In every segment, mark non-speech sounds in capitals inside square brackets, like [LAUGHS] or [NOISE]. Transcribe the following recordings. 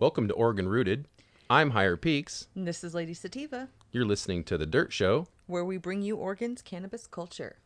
Welcome to Oregon Rooted. I'm Higher Peaks. And This is Lady Sativa, You're listening to The Dirt Show. where we bring you Oregon's cannabis culture.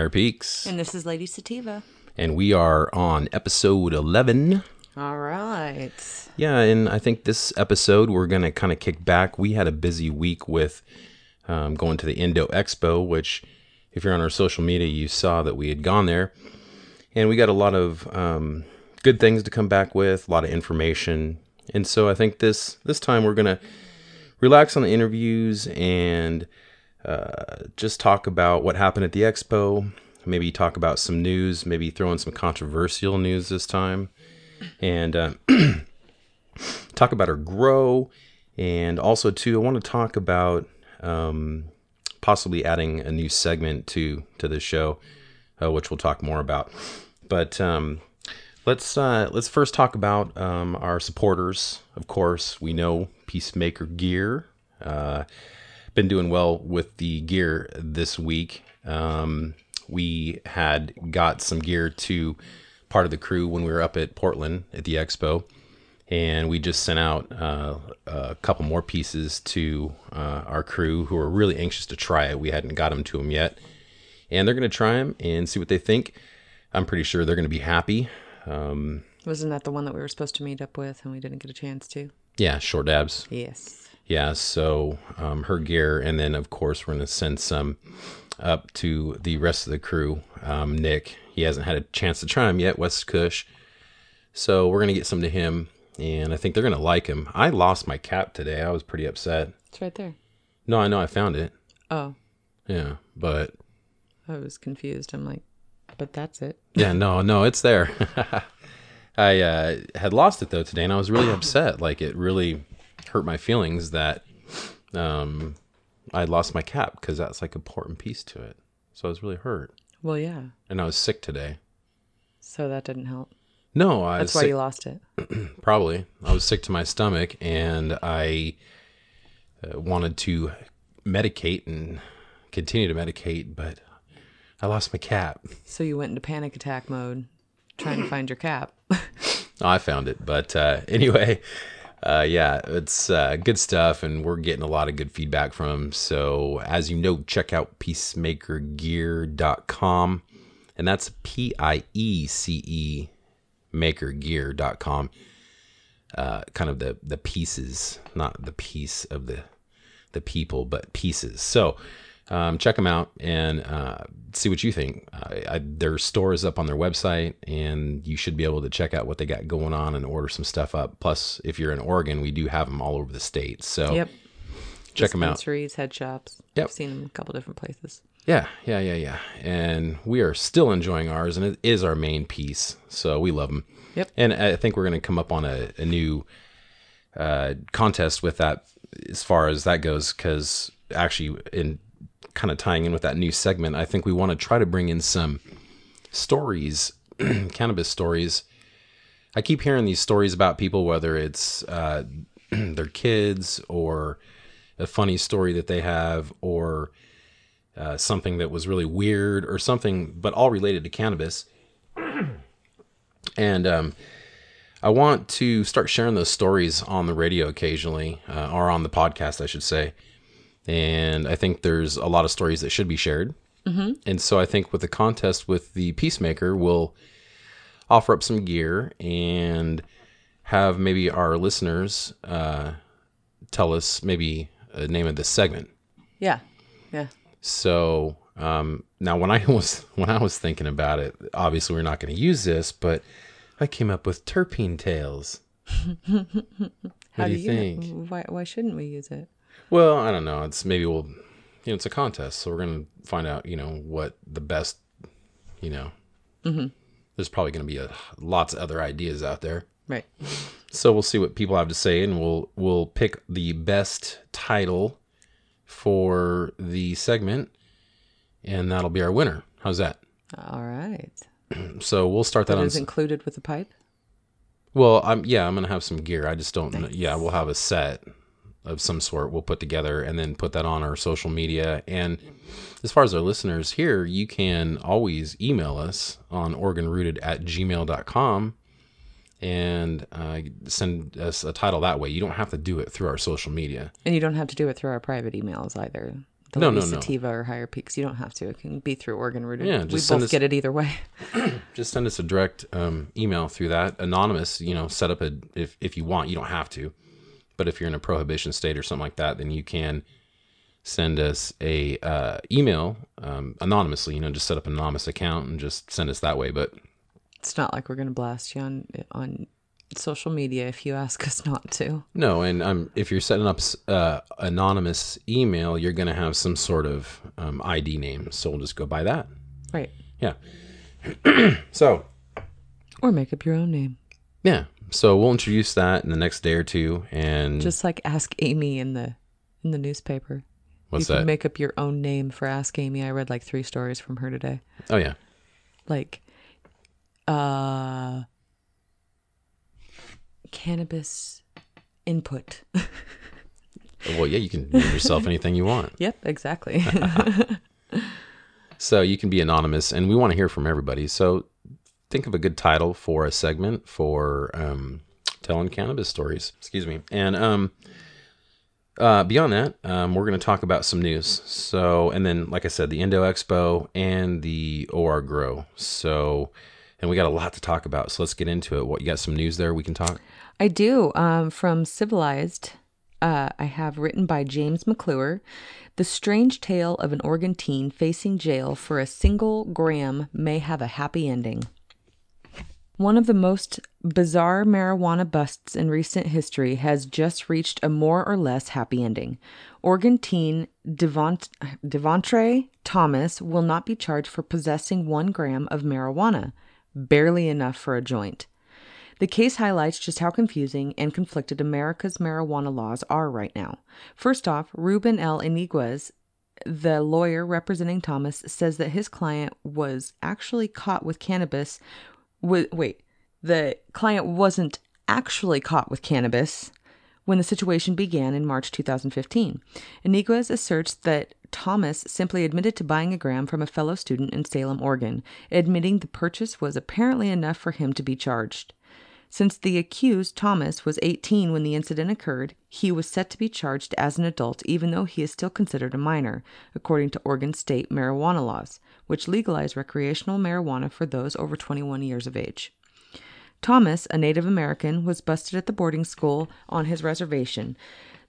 Higher Peaks. And this is Lady Sativa. And we are on episode 11. All right. Yeah, and I think this episode we're going to kind of kick back. We had a busy week with um, going to the Indo Expo, which, if you're on our social media, you saw that we had gone there. And we got a lot of um, good things to come back with, a lot of information. And so I think this this time we're going to relax on the interviews and uh, just talk about what happened at the expo. Maybe talk about some news. Maybe throw in some controversial news this time, and uh, [CLEARS THROAT] talk about our grow. And also, too, I want to talk about um, possibly adding a new segment to to the show, uh, which we'll talk more about. But um, let's uh, let's first talk about um, our supporters. Of course, we know Piecemaker Gear. Been doing well with the gear this week. Um, we had got some gear to part of the crew when we were up at Portland at the expo, and we just sent out uh, a couple more pieces to uh, our crew who are really anxious to try it. We hadn't got them to them yet, and they're going to try them and see what they think. I'm pretty sure they're going to be happy. Um, Wasn't that the one that we were supposed to meet up with and we didn't get a chance to? yeah, short dabs. Yes. Yeah, so um, her gear, and then of course we're gonna send some up to the rest of the crew. Um, Nick, he hasn't had a chance to try them yet. West Kush, so we're gonna get some to him, and I think they're gonna like him. I lost my cap today. I was pretty upset. It's right there. No, I know I found it. Oh, Yeah, but I was confused. I'm like, but that's it. [LAUGHS] yeah, no, no, it's there. [LAUGHS] I uh, had lost it though today, and I was really [COUGHS] upset. Like it really hurt my feelings that um, I lost my cap because that's like an important piece to it. So I was really hurt, Well, yeah. and I was sick today. So that didn't help. No, I That's why sick, you lost it. [CLEARS THROAT] probably. I was sick to my stomach, and I uh, wanted to medicate and continue to medicate, but I lost my cap. So you went into panic attack mode trying to find your cap. [LAUGHS] Oh, I found it. But uh, anyway, uh, yeah, it's uh, good stuff, and we're getting a lot of good feedback from 'em. So, as you know, check out piecemakergear.com, and that's P I E C E makergear.com. Uh, kind of the the pieces, not the piece of the the people, but pieces. So um, check them out and uh, see what you think. Uh, I, their store is up on their website, and you should be able to check out what they got going on and order some stuff up. Plus, if you're in Oregon, we do have them all over the state. So Yep. check them out. Head shops. Yep. I've seen them a couple different places. Yeah, yeah, yeah, yeah. And we are still enjoying ours, and it is our main piece. So we love them. Yep. And I think we're going to come up on a, a new uh, contest with that as far as that goes, because actually, in kind of tying in with that new segment, I think we want to try to bring in some stories, [CLEARS THROAT] cannabis stories. I keep hearing these stories about people, whether it's uh, [CLEARS THROAT] their kids or a funny story that they have, or uh, something that was really weird or something, but all related to cannabis. [CLEARS THROAT] and um, I want to start sharing those stories on the radio occasionally, uh, or on the podcast, I should say. And I think there's a lot of stories that should be shared. Mm-hmm. And so I think with the contest with the Piecemaker, we'll offer up some gear and have maybe our listeners uh, tell us maybe a name of this segment. Yeah. Yeah. So um, now, when I [LAUGHS] was when I was thinking about it, obviously we're not going to use this, but I came up with terpene tails. [LAUGHS] How do do you you know- think? Why, why shouldn't we use it? Well, I don't know. It's maybe we'll, you know, it's a contest, so we're gonna find out, you know, what the best, you know. Mm-hmm. There's probably gonna be a, lots of other ideas out there, Right. so we'll see what people have to say, and we'll we'll pick the best title for the segment, and that'll be our winner. How's that? All right. [CLEARS THROAT] So we'll start that That on. is included with the pipe. Well, I'm yeah, I'm gonna have some gear. I just don't. know Yeah, we'll have a set of some sort. We'll put together and then put that on our social media. And as far as our listeners here, you can always email us on oregonrooted at gmail.com and uh, send us a title that way. You don't have to do it through our social media. And you don't have to do it through our private emails either. The No, no, no. Sativa or Higher Peaks. You don't have to. It can be through Oregon Rooted. Yeah, we both us- get it either way. [CLEARS THROAT] Just send us a direct um, email through that. Anonymous, you know, set up a if if you want. You don't have to, but if you're in a prohibition state or something like that, then you can send us a uh, email um, anonymously. You know, just set up an anonymous account and just send us that way. But It's not like we're going to blast you on on social media if you ask us not to. no, and um, if you're setting up uh, anonymous email, you're going to have some sort of um, ID name. So we'll just go by that. Right. Yeah. [CLEARS THROAT] so Or make up your own name. yeah, so we'll introduce that in the next day or two. And Just like Ask Amy in the in the newspaper. what's you that? can make up your own name for Ask Amy. I read like three stories from her today. oh yeah. Like uh cannabis input. Well, yeah, you can name yourself anything you want. [LAUGHS] yep, exactly. [LAUGHS] So you can be anonymous, and we want to hear from everybody. So think of a good title for a segment for um, telling cannabis stories. Excuse me. And um, uh, beyond that, um, we're going to talk about some news. So, and then, like I said, the Indo Expo and the OR Grow. So, and we got a lot to talk about. So let's get into it. What you got? Some news there we can talk. I do. Um, from Civilized, uh, I have written by James McClure The strange tale of an Oregon teen facing jail for a single gram may have a happy ending. One of the most bizarre marijuana busts in recent history has just reached a more or less happy ending. Oregon teen Devont- Devontre Thomas will not be charged for possessing one gram of marijuana, barely enough for a joint. The case highlights just how confusing and conflicted America's marijuana laws are right now. First off, Ruben L. Iniguez, the lawyer representing Thomas, says that his client was actually caught with cannabis. Wa- wait, the client wasn't actually caught with cannabis when the situation began in March 2015. Iniguez asserts that Thomas simply admitted to buying a gram from a fellow student in Salem, Oregon, admitting the purchase was apparently enough for him to be charged. Since the accused, Thomas, was 18 when the incident occurred, he was set to be charged as an adult even though he is still considered a minor, according to Oregon state marijuana laws, which legalize recreational marijuana for those over 21 years of age. Thomas, a Native American, was busted at the boarding school on his reservation.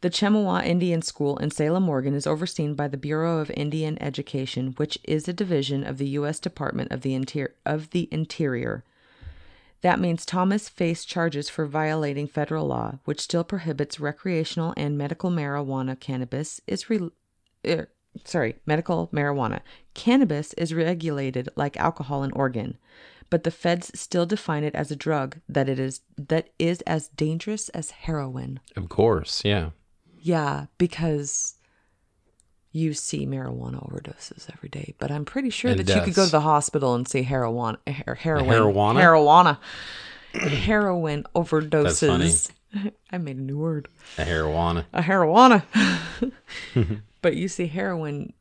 The Chemawa Indian School in Salem, Oregon is overseen by the Bureau of Indian Education, which is a division of the U.S. Department of the, Inter- of the Interior. That means Thomas faced charges for violating federal law, which still prohibits recreational and medical marijuana. Cannabis is re- er, sorry, medical marijuana. Cannabis is regulated like alcohol in Oregon, but the feds still define it as a drug that it is that is as dangerous as heroin. Of course, yeah. Yeah, because you see marijuana overdoses every day, but I'm pretty sure And that you could go to the hospital and see heroin, eh, her- heroin, marijuana? marijuana, heroin overdoses. [LAUGHS] I made a new word, A marijuana. a marijuana. [LAUGHS] but you see heroin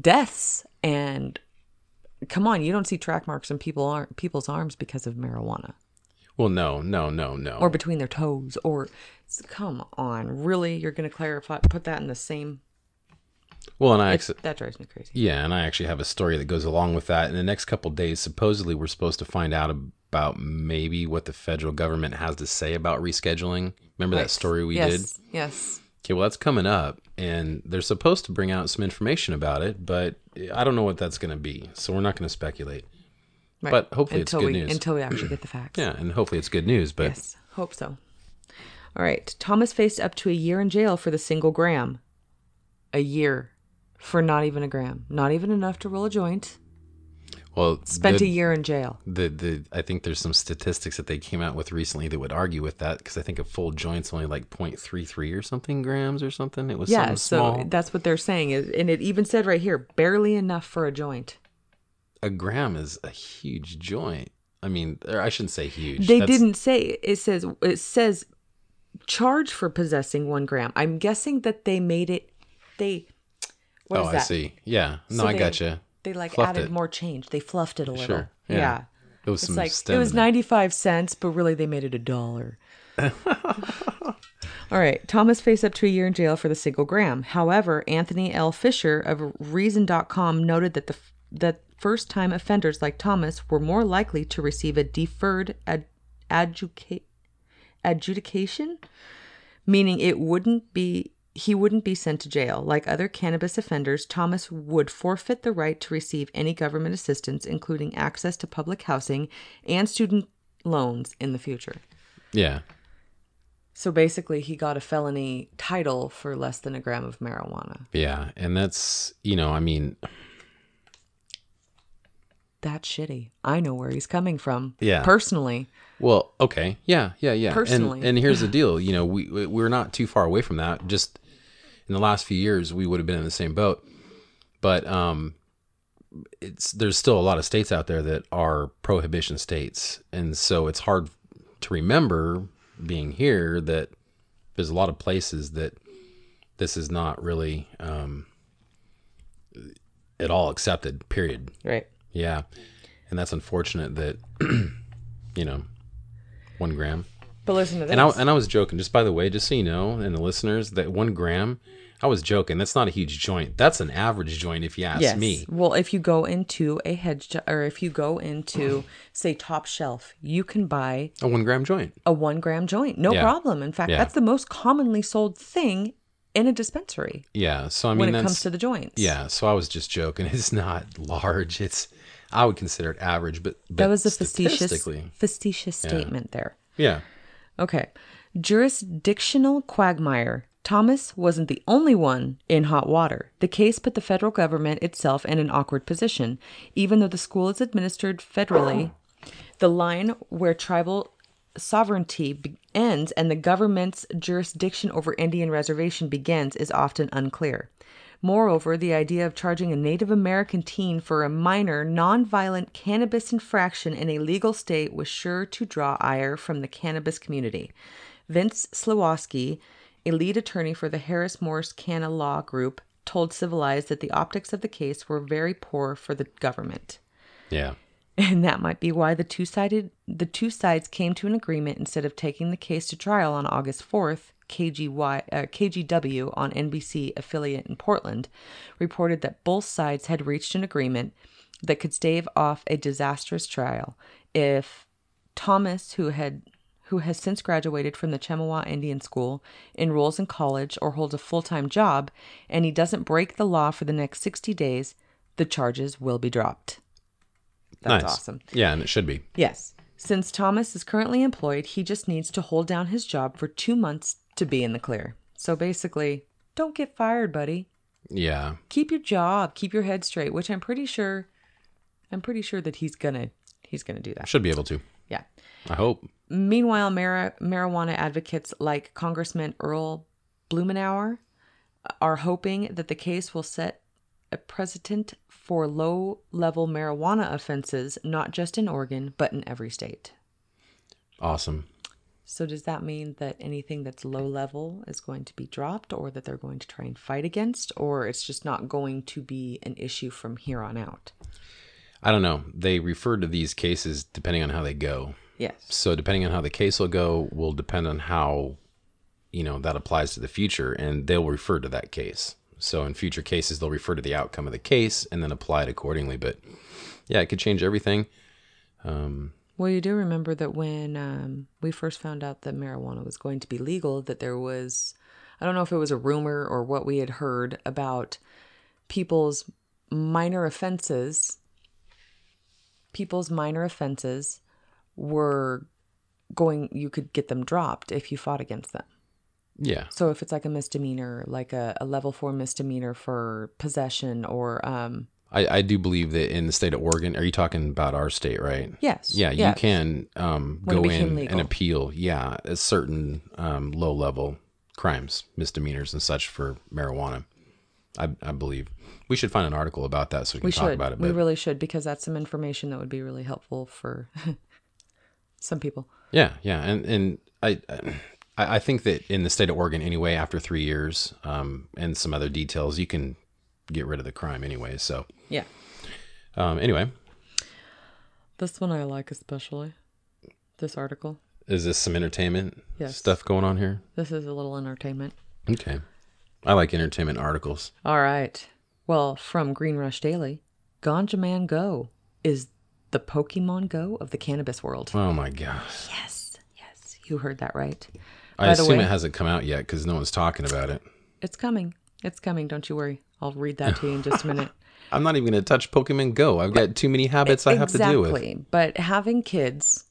deaths, and come on, you don't see track marks on people ar- people's arms because of marijuana Well, no, no, no, no. or between their toes, or come on, really, you're going to clarify, put that in the same. well, and I actually, that drives me crazy. yeah, and I actually have a story that goes along with that. In the next couple days, supposedly we're supposed to find out about maybe what the federal government has to say about rescheduling. Remember that story we yes, did? Yes. Okay, well, that's coming up, and they're supposed to bring out some information about it, but I don't know what that's going to be, so we're not going to speculate. Right. But hopefully until it's good we, news. Until we actually get the facts. [CLEARS THROAT] yeah, and hopefully it's good news. But Yes, hope so. All right. Thomas faced up to a year in jail for the single gram. A year for not even a gram. Not even enough to roll a joint. Well, Spent the, a year in jail. the the I think there's some statistics that they came out with recently that would argue with that because I think a full joint's only like 0.33 or something grams or something. It was Yeah, so small. that's what they're saying. is- And it even said right here, barely enough for a joint. a gram is a huge joint. I mean, or I shouldn't say huge. They That's- didn't say it says it says charge for possessing one gram. I'm guessing that they made it they what Oh, I see. Yeah. No, So I they- gotcha. They like Fluffed added it. more change. They fluffed it a little. Sure. Yeah. Yeah. It was It's some like stem it was in it. 95 cents, but really they made it a dollar. [LAUGHS] All right. Thomas faced up to a year in jail for the single gram. However, Anthony L. Fisher of Reason.com noted that the that first time offenders like Thomas were more likely to receive a deferred ad, adjuca- adjudication, meaning it wouldn't be he wouldn't be sent to jail. Like other cannabis offenders, Thomas would forfeit the right to receive any government assistance, including access to public housing and student loans in the future. Yeah. So basically, he got a felony title for less than a gram of marijuana. Yeah. And that's, you know, I mean, That's shitty. I know where he's coming from. Yeah. Personally. well, okay. Yeah. Yeah. Yeah. Personally. And, and here's the [LAUGHS] deal. You know, we, we- we're not too far away from that. Just in the last few years, we would have been in the same boat. But, um, it's there's still a lot of states out there that are prohibition states and so it's hard to remember being here that there's a lot of places that this is not really um, at all accepted period Right. yeah and that's unfortunate that [CLEARS THROAT] you know one gram But listen to this. and I, and I was joking just by the way just so you know and the listeners that one gram i was joking that's not a huge joint that's an average joint if you ask yes. me Well, if you go into a hedge jo- or if you go into [CLEARS THROAT] say top shelf, you can buy a one gram joint a one gram joint. No Yeah. problem. In fact, Yeah. that's the most commonly sold thing in a dispensary yeah so i mean when it comes to the joints. Yeah, so I was just joking. [LAUGHS] It's not large. It's I would consider it average, but, but That was a facetious facetious statement there. Yeah, Okay. Jurisdictional quagmire. Thomas wasn't the only one in hot water. The case put the federal government itself in an awkward position. Even though the school is administered federally, the line where tribal sovereignty ends and the government's jurisdiction over Indian reservation begins is often unclear. Moreover, the idea of charging a Native American teen for a minor, nonviolent cannabis infraction in a legal state was sure to draw ire from the cannabis community. Vince Sliwoski, a lead attorney for the Harris Moure Canna Law Group, told Civilized that the optics of the case were very poor for the government. yeah, And that might be why the two sided the two sides came to an agreement instead of taking the case to trial on August 4th. KGY, uh, KGW on NBC affiliate in Portland reported that both sides had reached an agreement that could stave off a disastrous trial if Thomas, who had who has since graduated from the Chemawa Indian School, enrolls in college or holds a full-time job, and he doesn't break the law for the next 60 days, the charges will be dropped. That's nice. awesome. Yeah, and it should be. Yes. Since Thomas is currently employed, he just needs to hold down his job for two months to be in the clear. So basically, don't get fired, buddy. Yeah, Keep your job, keep your head straight, which I'm pretty sure I'm pretty sure that he's gonna he's gonna do that. should be able to. Yeah. I hope. Meanwhile, mar- marijuana advocates like Congressman Earl Blumenauer are hoping that the case will set a precedent for low level marijuana offenses, not just in Oregon, but in every state. Awesome. So, does that mean that anything that's low level is going to be dropped, or that they're going to try and fight against, or it's just not going to be an issue from here on out? I don't know. They refer to these cases depending on how they go. Yes. So depending on how the case will go, will depend on how, you know, that applies to the future, and they'll refer to that case. So in future cases, they'll refer to the outcome of the case and then apply it accordingly. But yeah, it could change everything. Well, you do remember that when um, we first found out that marijuana was going to be legal, that there was, I don't know if it was a rumor or what we had heard about people's minor offenses, people's minor offenses were going you could get them dropped if you fought against them. Yeah. So if it's like a misdemeanor, like a, a level four misdemeanor for possession or um I, I do believe that in the state of Oregon, are you talking about our state, right? yes. Yeah, you can um, When go in legal. and appeal. Yeah, a certain um, low level crimes, misdemeanors, and such for marijuana. I, I believe we should find an article about that so we can We talk should. about it. we really should because that's some information that would be really helpful for [LAUGHS] some people. yeah, yeah, and and I. I I think that in the state of Oregon, anyway, after three years um, and some other details, you can get rid of the crime anyway. So, Yeah. um, anyway, This one I like especially. This article. is this some entertainment Yes. stuff going on here? This is a little entertainment. Okay. I like entertainment articles. All right. Well, from Green Rush Daily, Ganja Man Go is the Pokemon Go of the cannabis world. Oh my gosh. Yes. Yes. You heard that right. I assume it hasn't come out yet because no one's talking about it. It's coming. It's coming. Don't you worry. I'll read that to you in just a [LAUGHS] minute. I'm not even going to touch Pokemon Go. I've got too many habits I have to deal with. Exactly. But having kids,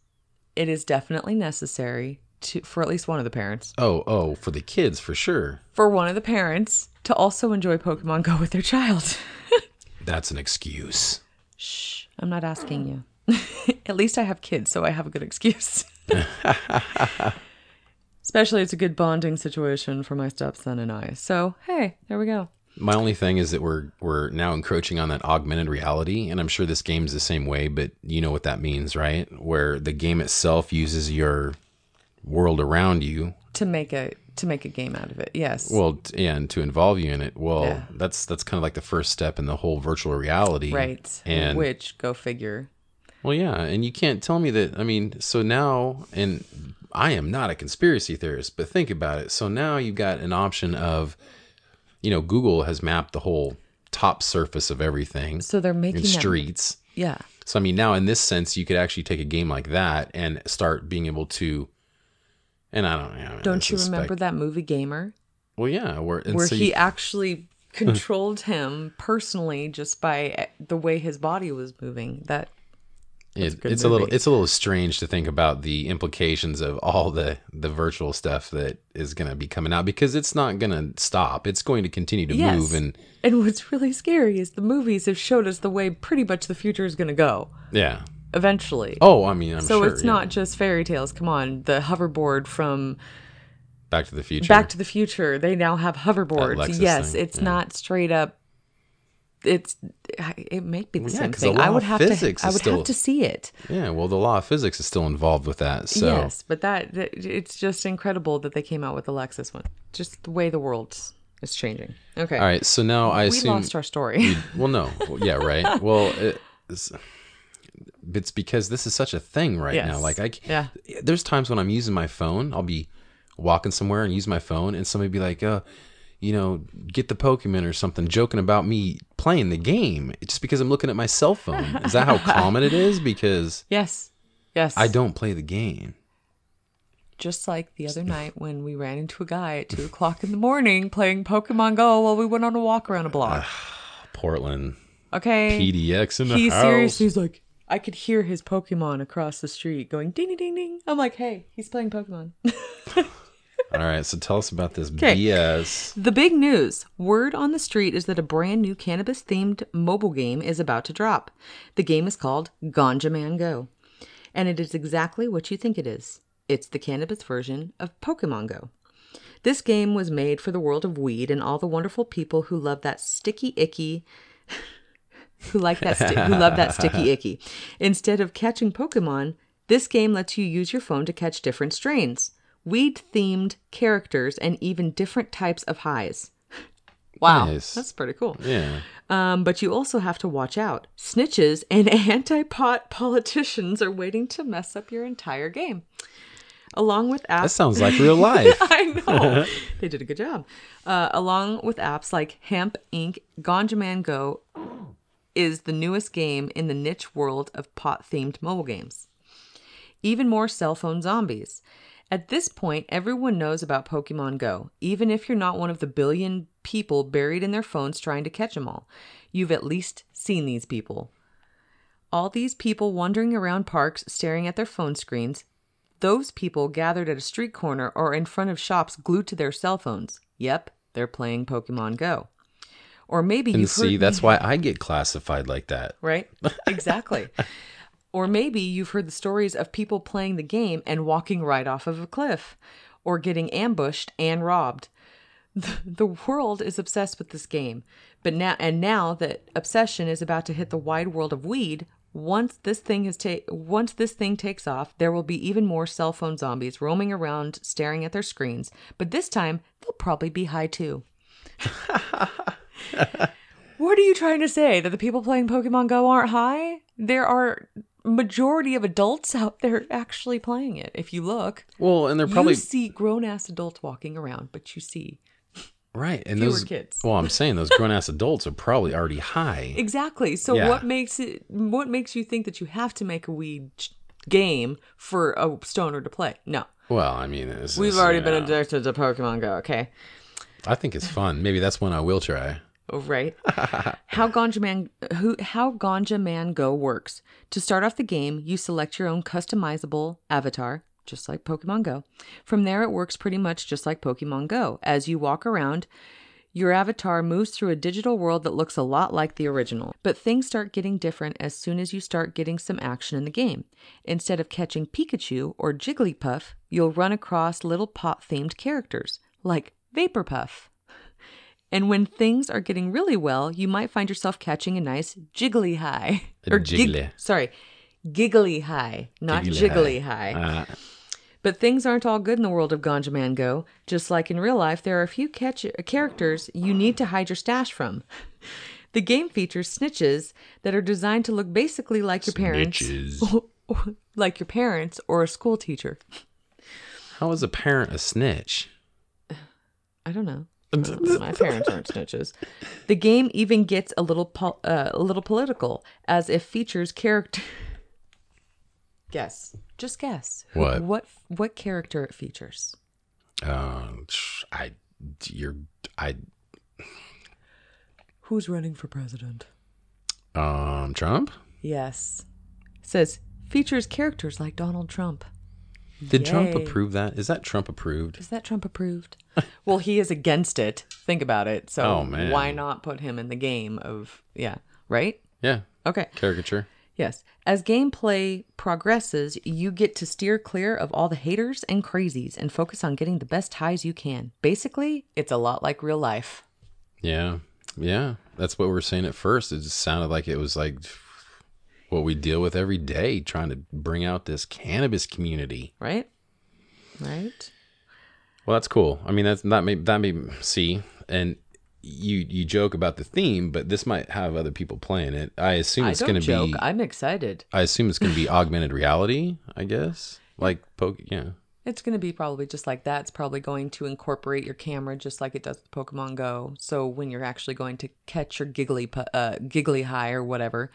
it is definitely necessary to for at least one of the parents. Oh, oh, for the kids for sure. For one of the parents to also enjoy Pokemon Go with their child. [LAUGHS] That's an excuse. Shh. I'm not asking you. [LAUGHS] at least I have kids, so I have a good excuse. Especially it's a good bonding situation for my stepson and I. So hey, there we go. My only thing is that we're we're now encroaching on that augmented reality, and I'm sure this game's the same way, but you know what that means, right? Where the game itself uses your world around you, To make a to make a game out of it. Yes. well, and to involve you in it. Well, Yeah. that's that's kind of like the first step in the whole virtual reality, right. And Which go figure. Well, yeah, and you can't tell me that. I mean, so now, and I am not a conspiracy theorist, but think about it. So now you've got an option of, you know, Google has mapped the whole top surface of everything So they're making streets. Yeah. So I mean, now in this sense, you could actually take a game like that and start being able to. And I don't know. Don't you remember that movie Gamer? Well, yeah, where, where so he you- actually [LAUGHS] controlled him personally just by eh, the way his body was moving. That It, it's a little it's a little strange to think about the implications of all the the virtual stuff that is going to be coming out because it's not going to stop. It's going to continue to Yes. move and and what's really scary is the movies have showed us the way pretty much the future is going to go yeah. eventually. Oh, I mean, I'm so sure it's yeah. not just fairy tales. Come on, the hoverboard from Back to the Future. Back to the Future. They now have hoverboards. Yes, thing, it's yeah. not straight up. It's it may be the yeah, same 'cause the thing. I would have to. I would still- have to see it. yeah. Well, the law of physics is still involved with that. So Yes, but that, it's just incredible that they came out with the Lexus one. Just the way the world is changing. Okay. all right. So now I we assume. lost our story. well, no. [LAUGHS] Well, yeah. Right. Well. It's, it's because this is such a thing right now. Yes. Like I, Yeah. there's times when I'm using my phone. I'll be walking somewhere and use my phone, and somebody be like, "Uh, you know, get the Pokemon or something," joking about me playing the game just because I'm looking at my cell phone. Is that how [LAUGHS] common it is? Because yes. Yes. I don't play the game. Just like the other night when we ran into a guy at two o'clock in the morning playing Pokemon Go while we went on a walk around a block. Portland Okay. PDX in the He house. seriously he's like, I could hear his Pokemon across the street going ding ding ding ding. I'm like, hey, he's playing Pokemon. [LAUGHS] All right, so tell us about this 'Kay. BS. The big news word on the street is that a brand new cannabis themed mobile game is about to drop. The game is called Ganja Man Go, and it is exactly what you think it is it's the cannabis version of Pokemon Go. This game was made for the world of weed and all the wonderful people who love that sticky icky. [LAUGHS] who like that sti- who love that sticky [LAUGHS] icky. Instead of catching Pokemon, this game lets you use your phone to catch different strains, weed themed characters, and even different types of highs. [LAUGHS] Wow, Nice. that's pretty cool. Yeah. Um, but you also have to watch out. Snitches and [LAUGHS] anti pot politicians are waiting to mess up your entire game. Along with apps. That sounds like real [LAUGHS] life. I know. they did a good job. Uh, along with apps like Hemp Inc., Ganja Man Go is the newest game in the niche world of pot themed mobile games. Even more cell phone zombies. At this point, everyone knows about Pokemon Go, even if you're not one of the billion people buried in their phones trying to catch them all. You've at least seen these people. All these people wandering around parks staring at their phone screens. Those people gathered at a street corner or in front of shops glued to their cell phones. Yep, they're playing Pokemon Go. Or maybe you've see, that's why I get classified like that. right? [LAUGHS] Exactly. Or maybe you've heard the stories of people playing the game and walking right off of a cliff or getting ambushed and robbed. The, the world is obsessed with this game. But now and now that obsession is about to hit the wide world of weed, once this thing is ta- once this thing takes off, there will be even more cell phone zombies roaming around staring at their screens, but this time they'll probably be high too. [LAUGHS] What are you trying to say? That the people playing Pokemon Go aren't high? There are majority of adults [LAUGHS] out there actually playing it. If you look, Well, and they're probably you see grown ass adults walking around, but you see right. And fewer those kids. Well, I'm saying those grown ass adults are probably already high. [LAUGHS] exactly. So Yeah. what makes it? What makes you think that you have to make a weed game for a stoner to play? No, Well, I mean, this we've is, already been know, addicted to Pokemon Go. Okay. I think it's fun. Maybe that's one I will try. Oh, right. how Ganja Man who how Ganja Man Go works. To start off the game, you select your own customizable avatar, just like Pokemon Go. From there it works pretty much just like Pokemon Go. As you walk around, your avatar moves through a digital world that looks a lot like the original. But things start getting different as soon as you start getting some action in the game. Instead of catching Pikachu or Jigglypuff, you'll run across little pot themed characters like Vaporpuff. And when things are getting really well, you might find yourself catching a nice jiggly high. Gig- jiggly. sorry, giggly high, not Jiggly jiggly high. Uh, But things aren't all good in the world of Ganja Man Go. Just like in real life, there are a few catch- characters you need to hide your stash from. [LAUGHS] The game features snitches that are designed to look basically like your parents, [LAUGHS] like your parents or a school teacher. how is a parent a snitch? I don't know. [LAUGHS] My parents aren't snitches. [LAUGHS] The game even gets a little po- uh, a little political, as if features character. [LAUGHS] guess, just guess. Who- What? What? What character it features? Um, I, you're, I, [SIGHS] Who's running for president? um, Trump. Yes, it says features characters like Donald Trump. Did Trump approve that? Is that Trump approved? Is that Trump approved? [LAUGHS] well, he is against it. Think about it. So Oh, man. why not put him in the game of yeah, right? Yeah, Okay. caricature. Yes. As gameplay progresses, you get to steer clear of all the haters and crazies and focus on getting the best highs you can. Basically, it's a lot like real life. Yeah, yeah. That's what we were saying at first. It just sounded like it was like what we deal with every day, trying to bring out this cannabis community. Right? Right? Well, that's cool. I mean, that's that may that may see, and you you joke about the theme, but this might have other people playing it. I assume I it's going to be. I'm excited. I assume it's going to be [LAUGHS] augmented reality. I guess like poke. Yeah. It's going to be probably just like that. It's probably going to incorporate your camera just like it does with Pokemon Go. So when you're actually going to catch your giggly uh, giggly high or whatever,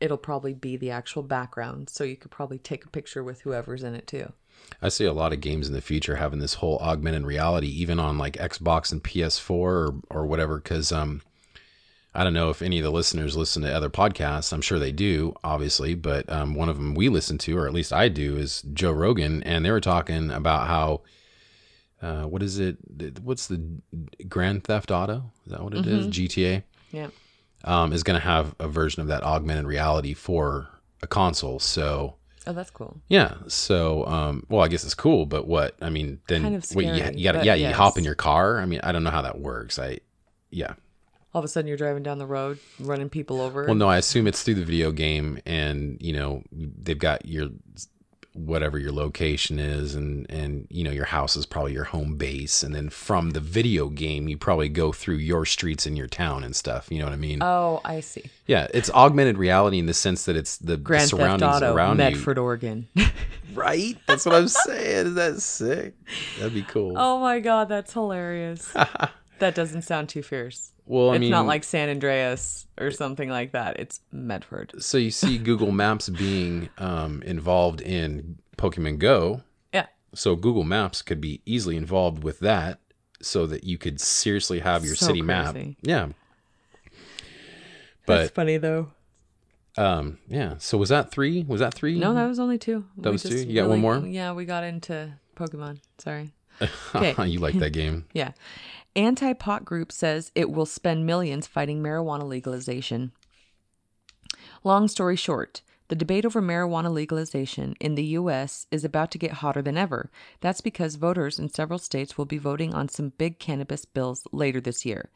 it'll probably be the actual background. So you could probably take a picture with whoever's in it too. I see a lot of games in the future having this whole augmented reality, even on like Xbox and PS4 or or whatever. Because um, I don't know if any of the listeners listen to other podcasts. I'm sure they do, obviously. But um, one of them we listen to, or at least I do, is Joe Rogan, and they were talking about how. Uh, what is it? What's the Grand Theft Auto? Is that what it is? GTA Yeah. Um, is going to have a version of that augmented reality for a console. So Oh, that's cool. yeah. So, um, well, I guess it's cool, but what? I mean, then Kind of wait, you, you gotta, but yeah, you hop in your car. I mean, I don't know how that works. I, yeah. All of a sudden, you're driving down the road, running people over. Well, no, I assume it's through the video game, and you know, they've got your whatever your location is, and and you know, your house is probably your home base, and then from the video game, you probably go through your streets in your town and stuff. You know what I mean? oh, I see. yeah, it's augmented reality in the sense that it's the, the Grand Theft Auto, around Medford, Oregon. [LAUGHS] Right? That's what I'm saying. Is that sick? That'd be cool. oh my god, that's hilarious. [LAUGHS] that doesn't sound too fierce. Well, I it's mean, not like San Andreas or something like that. It's Medford. so you see [LAUGHS] Google Maps being um, involved in Pokemon Go. Yeah. So Google Maps could be easily involved with that, so that you could seriously have your So city map. crazy. Yeah. That's But funny though. Um, yeah. So was that three? Was that three? No, that was only two. That was two? You got one more? Yeah, we got into Pokemon. Sorry. [LAUGHS] Okay. you like that [LAUGHS] game? Yeah. Anti pot group says it will spend millions fighting marijuana legalization. Long story short, the debate over marijuana legalization in the U.S. is about to get hotter than ever. That's because voters in several states will be voting on some big cannabis bills later this year.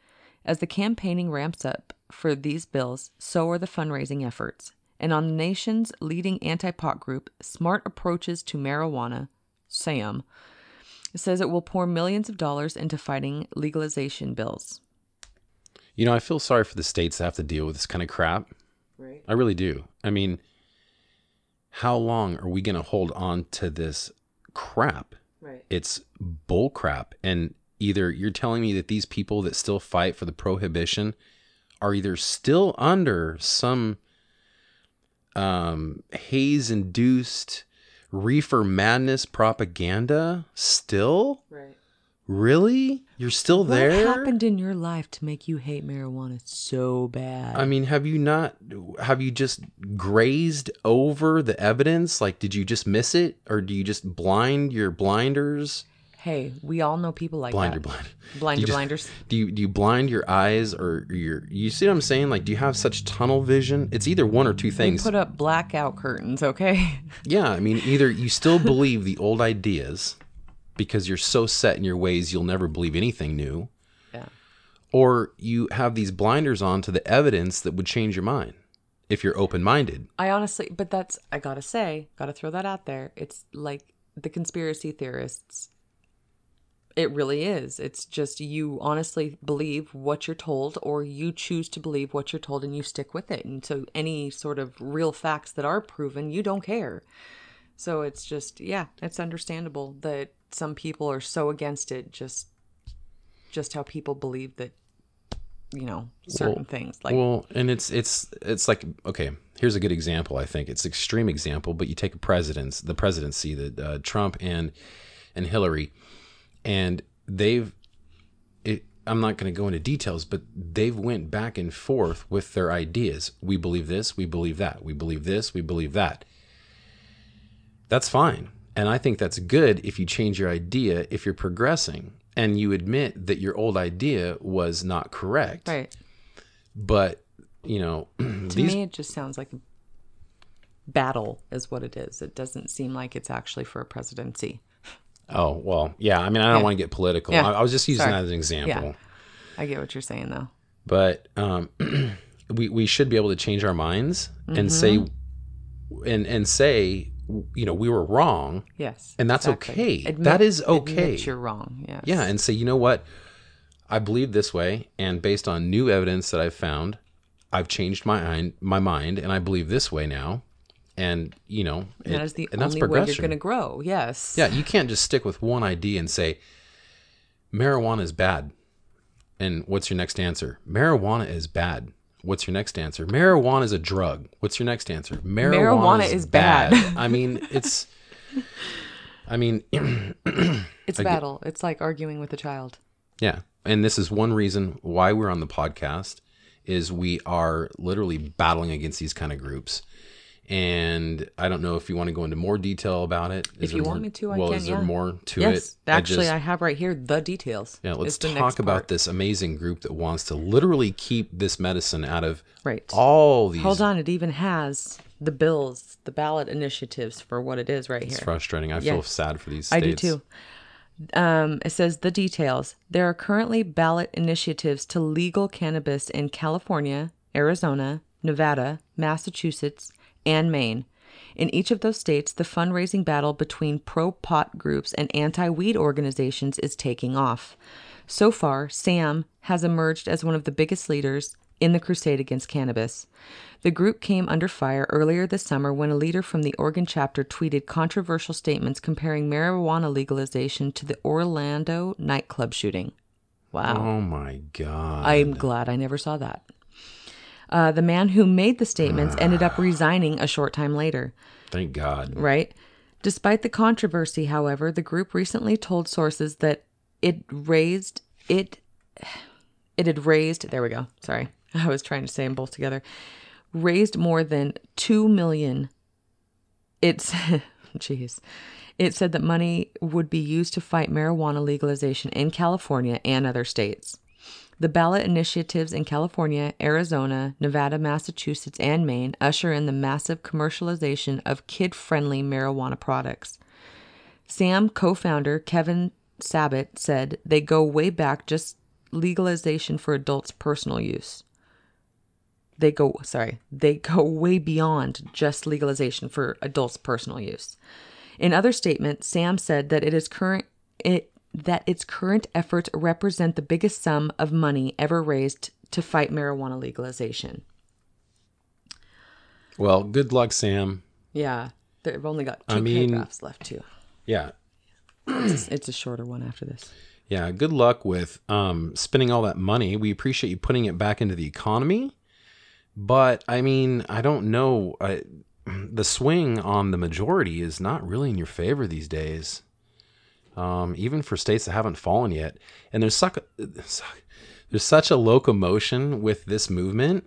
As the campaigning ramps up for these bills, so are the fundraising efforts. And on the nation's leading anti pot group, Smart Approaches to Marijuana, SAM, says it will pour millions of dollars into fighting legalization bills. You know, I feel sorry for the states that have to deal with this kind of crap. Right. I really do. I mean, how long are we going to hold on to this crap? Right. It's bull crap. And either you're telling me that these people that still fight for the prohibition are either still under some um, haze induced reefer madness propaganda still? Right. Really? You're still there? What happened in your life to make you hate marijuana so bad? I mean, have you not have you just grazed over the evidence? Like did you just miss it or do you just blind your blinders? Hey, we all know people like Blind your that. blind. Blind you your blinders. Do you do you blind your eyes or your you see what I'm saying? Like do you have such tunnel vision? It's either one or two We things. put up blackout curtains, okay? [LAUGHS] Yeah, I mean, either you still believe the old ideas because you're so set in your ways you'll never believe anything new, Yeah. or you have these blinders on to the evidence that would change your mind if you're open minded. I honestly, but that's, I gotta say, gotta throw that out there. It's like the conspiracy theorists. It really is. It's just you honestly believe what you're told, or you choose to believe what you're told and you stick with it. And so, any sort of real facts that are proven, you don't care. So, it's just, yeah, it's understandable that some people are so against it, just just how people believe that, you know, certain Well- things. Like, well, and it's it's it's like okay, here's a good example. I think it's extreme example, but you take a president's the presidency that uh, Trump and and Hillary, and they've. It, I'm not going to go into details, but they've went back and forth with their ideas. We believe this, we believe that, we believe this, we believe that. That's fine. And I think that's good if you change your idea, if you're progressing and you admit that your old idea was not correct right. but you know [CLEARS THROAT] To these me, it just sounds like a battle, is what it is. It doesn't seem like it's actually for a presidency. Oh well yeah i mean i don't Yeah. want to get political Yeah. I, I was just using Sorry. that as an example Yeah. I get what you're saying, though. but um [CLEARS THROAT] we we should be able to change our minds and say Mm-hmm. and and say you know we were wrong Yes. And that's okay. Admit- That is okay. Admit you're wrong. Yes. yeah and say you know what i believe this way and based on new evidence that i've found i've changed my mind my mind and i believe this way now and you know And that it- is the and that's only way you're going to grow. Yes. Yeah, you can't just stick with one idea and say marijuana is bad. And what's your next answer? Marijuana is bad. What's your next answer? Marijuana is a drug. What's your next answer? Marijuana, Marijuana is bad. I mean, it's I mean, [CLEARS THROAT] It's a battle. It's like arguing with a child. yeah. And this is one reason why we're on the podcast is we are literally battling against these kind of groups. And I don't know if you want to go into more detail about it. Is If you there want more- me to, I well, can, is there yeah. more to yes. it? Actually, just- I have right here the details. Yeah, let's talk about part. this amazing group that wants to literally keep this medicine out of Right. all these. Hold on. It even has the bills, the ballot initiatives for what it is right It's here. It's frustrating. I feel sad for these States. I do too. Um, it says the details. There are currently ballot initiatives to legal cannabis in California, Arizona, Nevada, Massachusetts, and Maine. In each of those states, the fundraising battle between pro pot groups and anti weed organizations is taking off. So far, SAM has emerged as one of the biggest leaders in the crusade against cannabis. The group came under fire earlier this summer when a leader from the Oregon chapter tweeted controversial statements comparing marijuana legalization to the Orlando nightclub shooting. Wow. Oh my god. I'm glad I never saw that. Uh, the man who made the statements ended up resigning a short time later, Thank God. right? Despite the controversy, however, the group recently told sources that it raised it it had raised there we go. Sorry. [LAUGHS] I was trying to say them both together. raised more than 2 million. It's [LAUGHS] jeez. It said that money would be used to fight marijuana legalization in California and other states. The ballot initiatives in California, Arizona, Nevada, Massachusetts, and Maine usher in the massive commercialization of kid friendly marijuana products. Sam co founder Kevin Sabet said they go way back just legalization for adults' personal use. They go, sorry, they go way beyond just legalization for adults' personal use. In other statements, Sam said that it is current it that its current efforts represent the biggest sum of money ever raised to fight marijuana legalization. Well, good luck, Sam. Yeah, they've only got two I mean- paragraphs left too. Yeah. It's, it's a shorter one after this. Yeah, good luck with um, spending all that money. We appreciate you putting it back into the economy. But I mean, I don't know. I, the swing on the majority is not really in your favor these days, um, even for states that haven't fallen yet. And there's such, [SIGHS] there's such a locomotion with this movement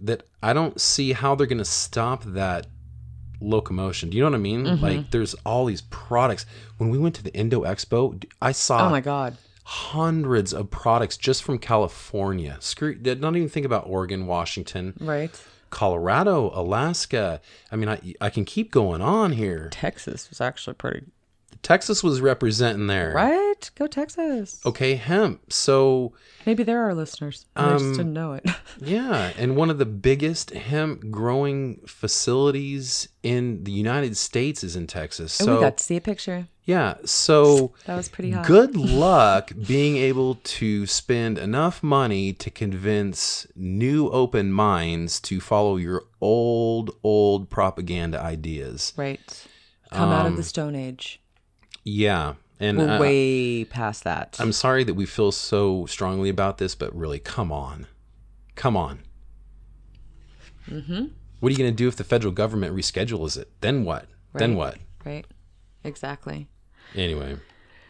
that I don't see how they're going to stop that locomotion. Do you know what I mean? Like, there's all these products. When we went to the Indo Expo, I saw Oh my god. hundreds of products just from California. Screw, don't even think about Oregon, Washington, Right. Colorado, Alaska. I mean, I I can keep going on here. Texas was actually pretty Texas was representing there. right. Go Texas. Okay, hemp. So Maybe there are listeners. and I just didn't know it. [LAUGHS] yeah, and one of the biggest hemp growing facilities in the United States is in Texas. and So we got to see a picture. yeah, so That was pretty hot. Good luck being able to spend enough money to convince new open minds to follow your old, old propaganda ideas. Right. Come out Um, of the Stone Age. Yeah. And We're uh, way past that. I'm sorry that we feel so strongly about this, but really, come on. Come on. Mm-hmm. What are you going to do if the federal government reschedules it? Then what? Then what? right. Exactly. Anyway.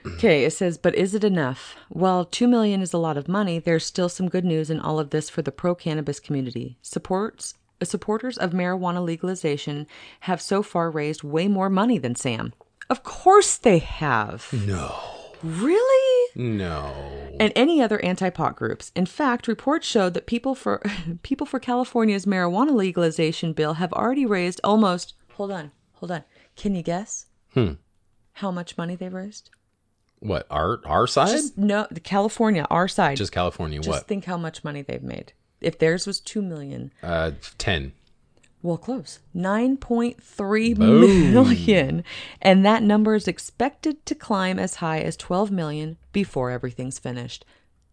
Okay, it says, but is it enough? While two million is a lot of money, there's still some good news in all of this for the pro-cannabis community. Supports supporters of marijuana legalization have so far raised way more money than Sam. Of course they have. No. Really? No. and any other anti-pot groups. In fact, reports showed that people for [LAUGHS] people for California's marijuana legalization bill have already raised almost Hold on. Hold on. Can you guess? Hmm. How much money they've raised? What? Our our side? Just, no, the California, our side. Just, California. what? Just think how much money they've made. If theirs was 2 million, Uh, 10. Well close. 9.3 million. And that number is expected to climb as high as 12 million before everything's finished.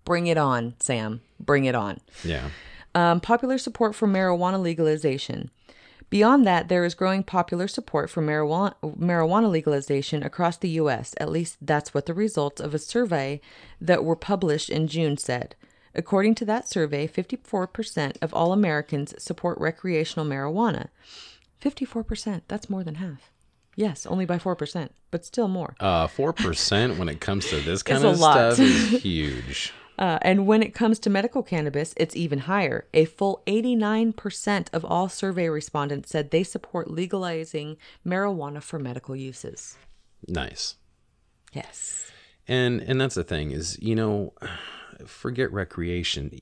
Bring it on, Sam. Bring it on. Yeah. um, popular support for marijuana legalization. Beyond that, there is growing popular support for marijuana, marijuana legalization across the U.S. At least that's what the results of a survey that were published in June said. According to that survey, 54% of all Americans support recreational marijuana. 54%, that's more than half. Yes, only by 4%, but still more. Uh, 4% when it comes to this [LAUGHS] kind of lot. stuff is [LAUGHS] huge. Uh, and when it comes to medical cannabis, it's even higher. A full 89% of all survey respondents said they support legalizing marijuana for medical uses. Nice. Yes. And and that's the thing is, you know, forget recreation.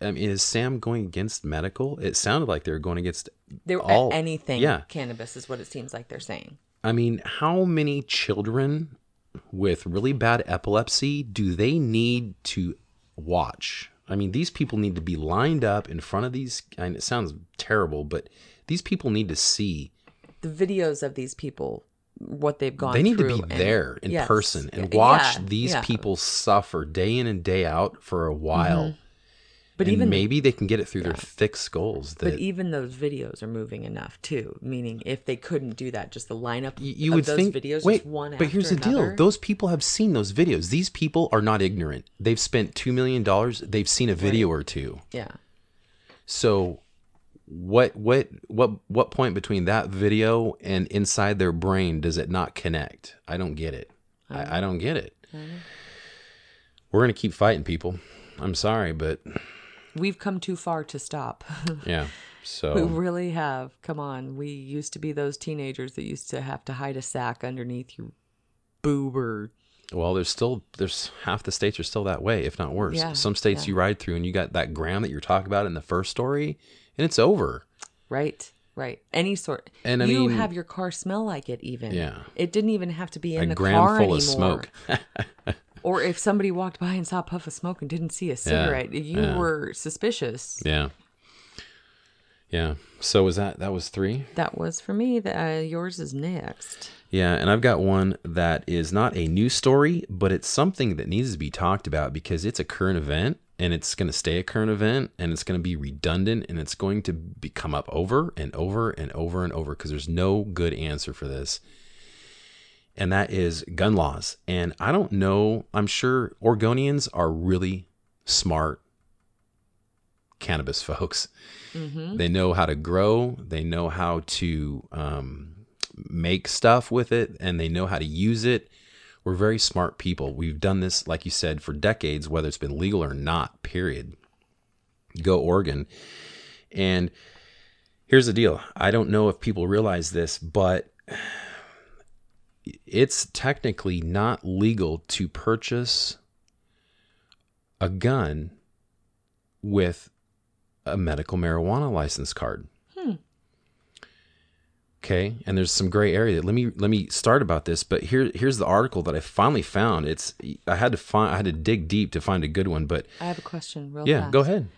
I mean, is Sam going against medical? It sounded like they were going against They're All- anything yeah. cannabis is what it seems like they're saying. I mean, how many children with really bad epilepsy do they need to watch? I mean, these people need to be lined up in front of these. And it sounds terrible, but these people need to see. The videos of these people, what they've gone through. They need to be and- there in Yes. person and Yeah, watch yeah, these yeah. people suffer day in and day out for a mm-hmm. while. But and even maybe they can get it through their thick skulls. That but even those videos are moving enough too. Meaning, if they couldn't do that, just the lineup you, you of would those think. videos, wait, just one but here's the after deal: those people have seen those videos. These people are not ignorant. They've spent two million dollars. They've seen a video or two. yeah. So, what what what what point between that video and inside their brain does it not connect? I don't get it. I, oh. I don't get it. Oh. We're gonna keep fighting, people. I'm sorry, but we've come too far to stop. [LAUGHS] Yeah. So we really have. Come on. We used to be those teenagers that used to have to hide a sack underneath your boob or well, there's still there's half the states are still that way, if not worse. Yeah, Some states yeah. you ride through and you got that gram that you're talking about in the first story, and it's over. right. Right. Any sort. And I you mean- have your car smell like it even. Yeah. It didn't even have to be in A the gram car full anymore. of smoke. [LAUGHS] Or if somebody walked by and saw a puff of smoke and didn't see a cigarette, you yeah. were suspicious. yeah. Yeah. So was that that was three? That was for me. That uh, yours is next. Yeah, and I've got one that is not a news story, but it's something that needs to be talked about because it's a current event and it's going to stay a current event and it's going to be redundant and it's going to be, come up over and over and over and over because there's no good answer for this. And that is gun laws. And I don't know, I'm sure Oregonians are really smart cannabis [LAUGHS] folks. They know how to grow, they know how to um, make stuff with it, and they know how to use it. We're very smart people. We've done this, like you said, for decades, whether it's been legal or not, period. Go Oregon. And here's the deal I don't know if people realize this, but it's technically not legal to purchase a gun with a medical marijuana license card. Okay, and there's some gray area. Let me let me start about this, but here here's the article that I finally found. It's I had to find I had to dig deep to find a good one, but I have a question, real yeah, fast. go ahead.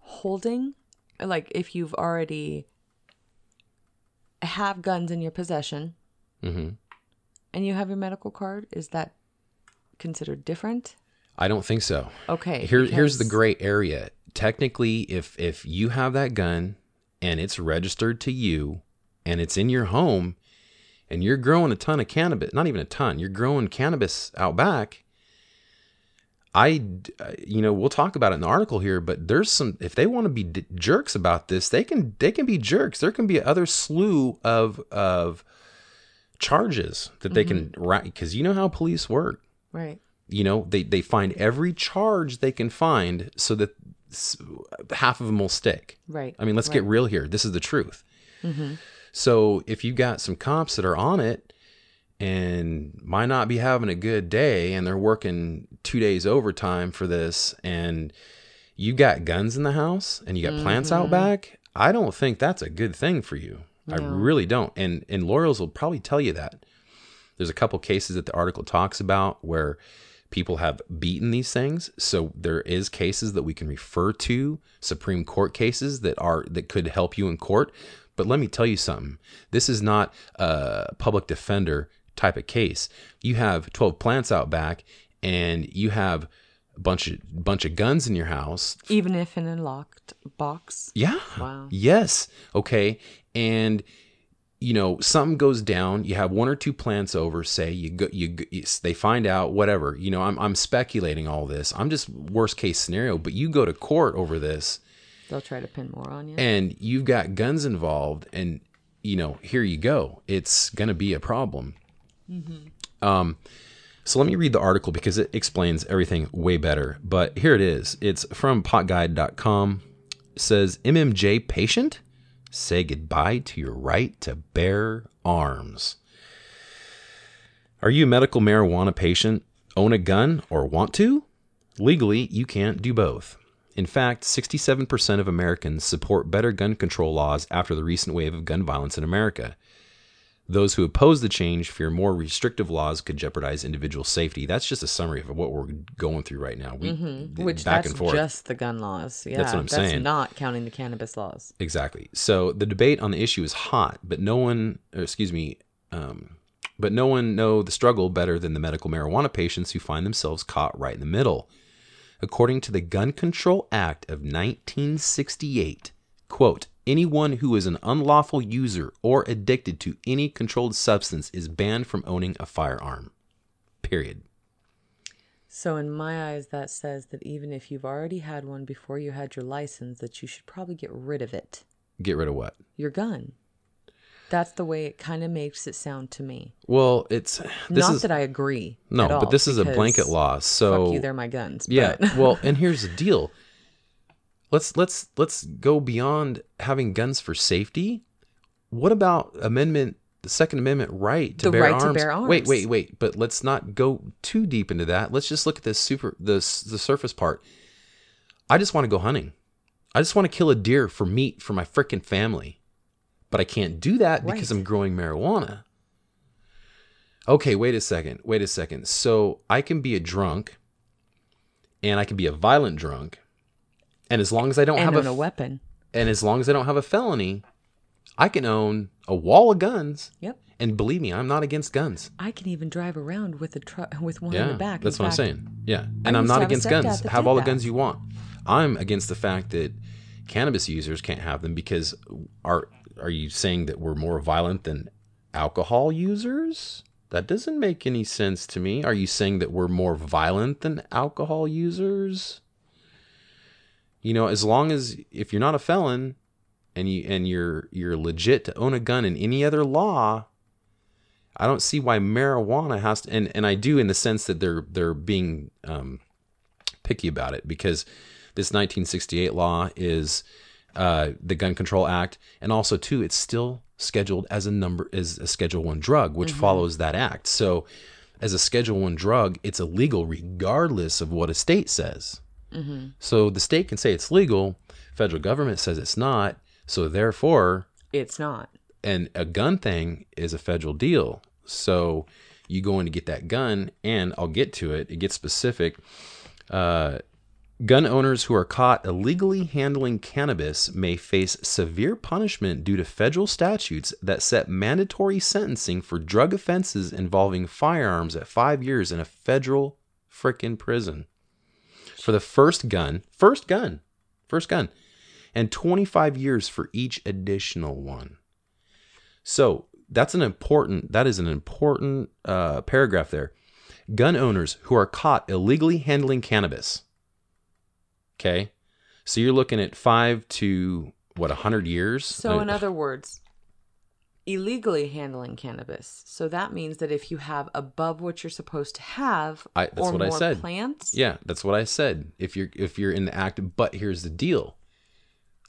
Holding, like if you've already have guns in your possession hmm and you have your medical card, is that considered different? I don't think so. Okay. Here, here's the gray area. Technically, if if you have that gun and it's registered to you and it's in your home and you're growing a ton of cannabis, not even a ton, you're growing cannabis out back. I, you know, we'll talk about it in the article here, but there's some. If they want to be d- jerks about this, they can. They can be jerks. There can be other slew of of charges that they can mm-hmm. write because you know how police work Right. you know they they find every charge they can find so that half of them will stick Right. i mean let's get real here this is the truth mm-hmm. So if you've got some cops that are on it and might not be having a good day and they're working two days overtime for this and you got guns in the house and you got plants out mm-hmm. back i don't think that's a good thing for you. I really don't. And and lawyers will probably tell you that. There's a couple cases that the article talks about where people have beaten these things. So there is cases that we can refer to, Supreme Court cases that are that could help you in court. But let me tell you something. This is not a public defender type of case. You have 12 plants out back and you have a bunch of bunch of guns in your house. Even if in a locked box. Yeah. Wow. Yes. Okay. And you know something goes down. You have one or two plants over. Say you go. You you- they find out whatever. You know I'm I'm speculating all this. I'm just worst case scenario. But you go to court over this, They'll try to pin more on you. and you've got guns involved, and you know here you go. It's gonna be a problem. Um. So let me read the article because it explains everything way better. But here it is. It's from potguide.com. It says MMJ patient say goodbye to your right to bear arms. Are you a medical marijuana patient, own a gun, or want to? Legally, you can't do both. In fact, 67% of Americans support better gun control laws after the recent wave of gun violence in America. Those who oppose the change fear more restrictive laws could jeopardize individual safety. That's just a summary of what we're going through right now. We Mm-hmm. Which back that's and forth. just the gun laws. Yeah, that's what I'm saying. not counting the cannabis laws. Exactly. So the debate on the issue is hot, but no one, or excuse me, um, but no one know the struggle better than the medical marijuana patients who find themselves caught right in the middle. According to the Gun Control Act of 1968, quote, anyone who is an unlawful user or addicted to any controlled substance is banned from owning a firearm. Period. So in my eyes, that says that even if you've already had one before you had your license, that you should probably get rid of it. Get rid of what? Your gun. That's the way it kind of makes it sound to me. Well, it's this Not is that I agree. no, at all, but this is a blanket law. So Fuck you, they're my guns. Yeah. but- [LAUGHS] well, and here's the deal. let's let's let's go beyond having guns for safety. What about amendment the Second Amendment right to bear right to arms? bear Wait, arms. wait, wait. But let's not go too deep into that. Let's just look at this super the the surface part. I just want to go hunting. I just want to kill a deer for meat for my frickin' family. But I can't do that because I'm growing marijuana. Okay, wait a second. Wait a second. So I can be a drunk and I can be a violent drunk. And as long as I don't And have a a weapon. and as long as I don't have a felony, I can own a wall of guns. Yep. And believe me, I'm not against guns. I can even drive around with a truck with one in the back. that's In what I'm saying. Yeah, and I'm not against guns. that Have all the guns you want. I'm against the fact that cannabis users can't have them because are are you saying that we're more violent than alcohol users? That doesn't make any sense to me. Are you saying that we're more violent than alcohol users? You know, as long as if you're not a felon and you and you're you're legit to own a gun in any other law, I don't see why marijuana has to, and, and I do in the sense that they're they're being um, picky about it because this 1968 law is uh, the Gun Control Act, and also too, it's still scheduled as a number as a Schedule One drug, which follows that act. So, as a Schedule One drug, it's illegal regardless of what a state says. So the state can say it's legal, federal government says it's not. So therefore, It's not. and a gun thing is a federal deal. So you go in to get that gun, and I'll get to it. It gets specific. Uh, gun owners who are caught illegally handling cannabis may face severe punishment due to federal statutes that set mandatory sentencing for drug offenses involving firearms at five years in a federal frickin' prison. For the first gun, first gun, first gun, and 25 years for each additional one. So that's an important. That is an important uh, paragraph there. Gun owners who are caught illegally handling cannabis. Okay, so you're looking at five to what a hundred years. So, Uh, in other words, illegally handling cannabis. So that means that if you have above what you're supposed to have, I- that's or what I more said. plants, yeah, that's what I said. If you're if you're in the act, but here's the deal.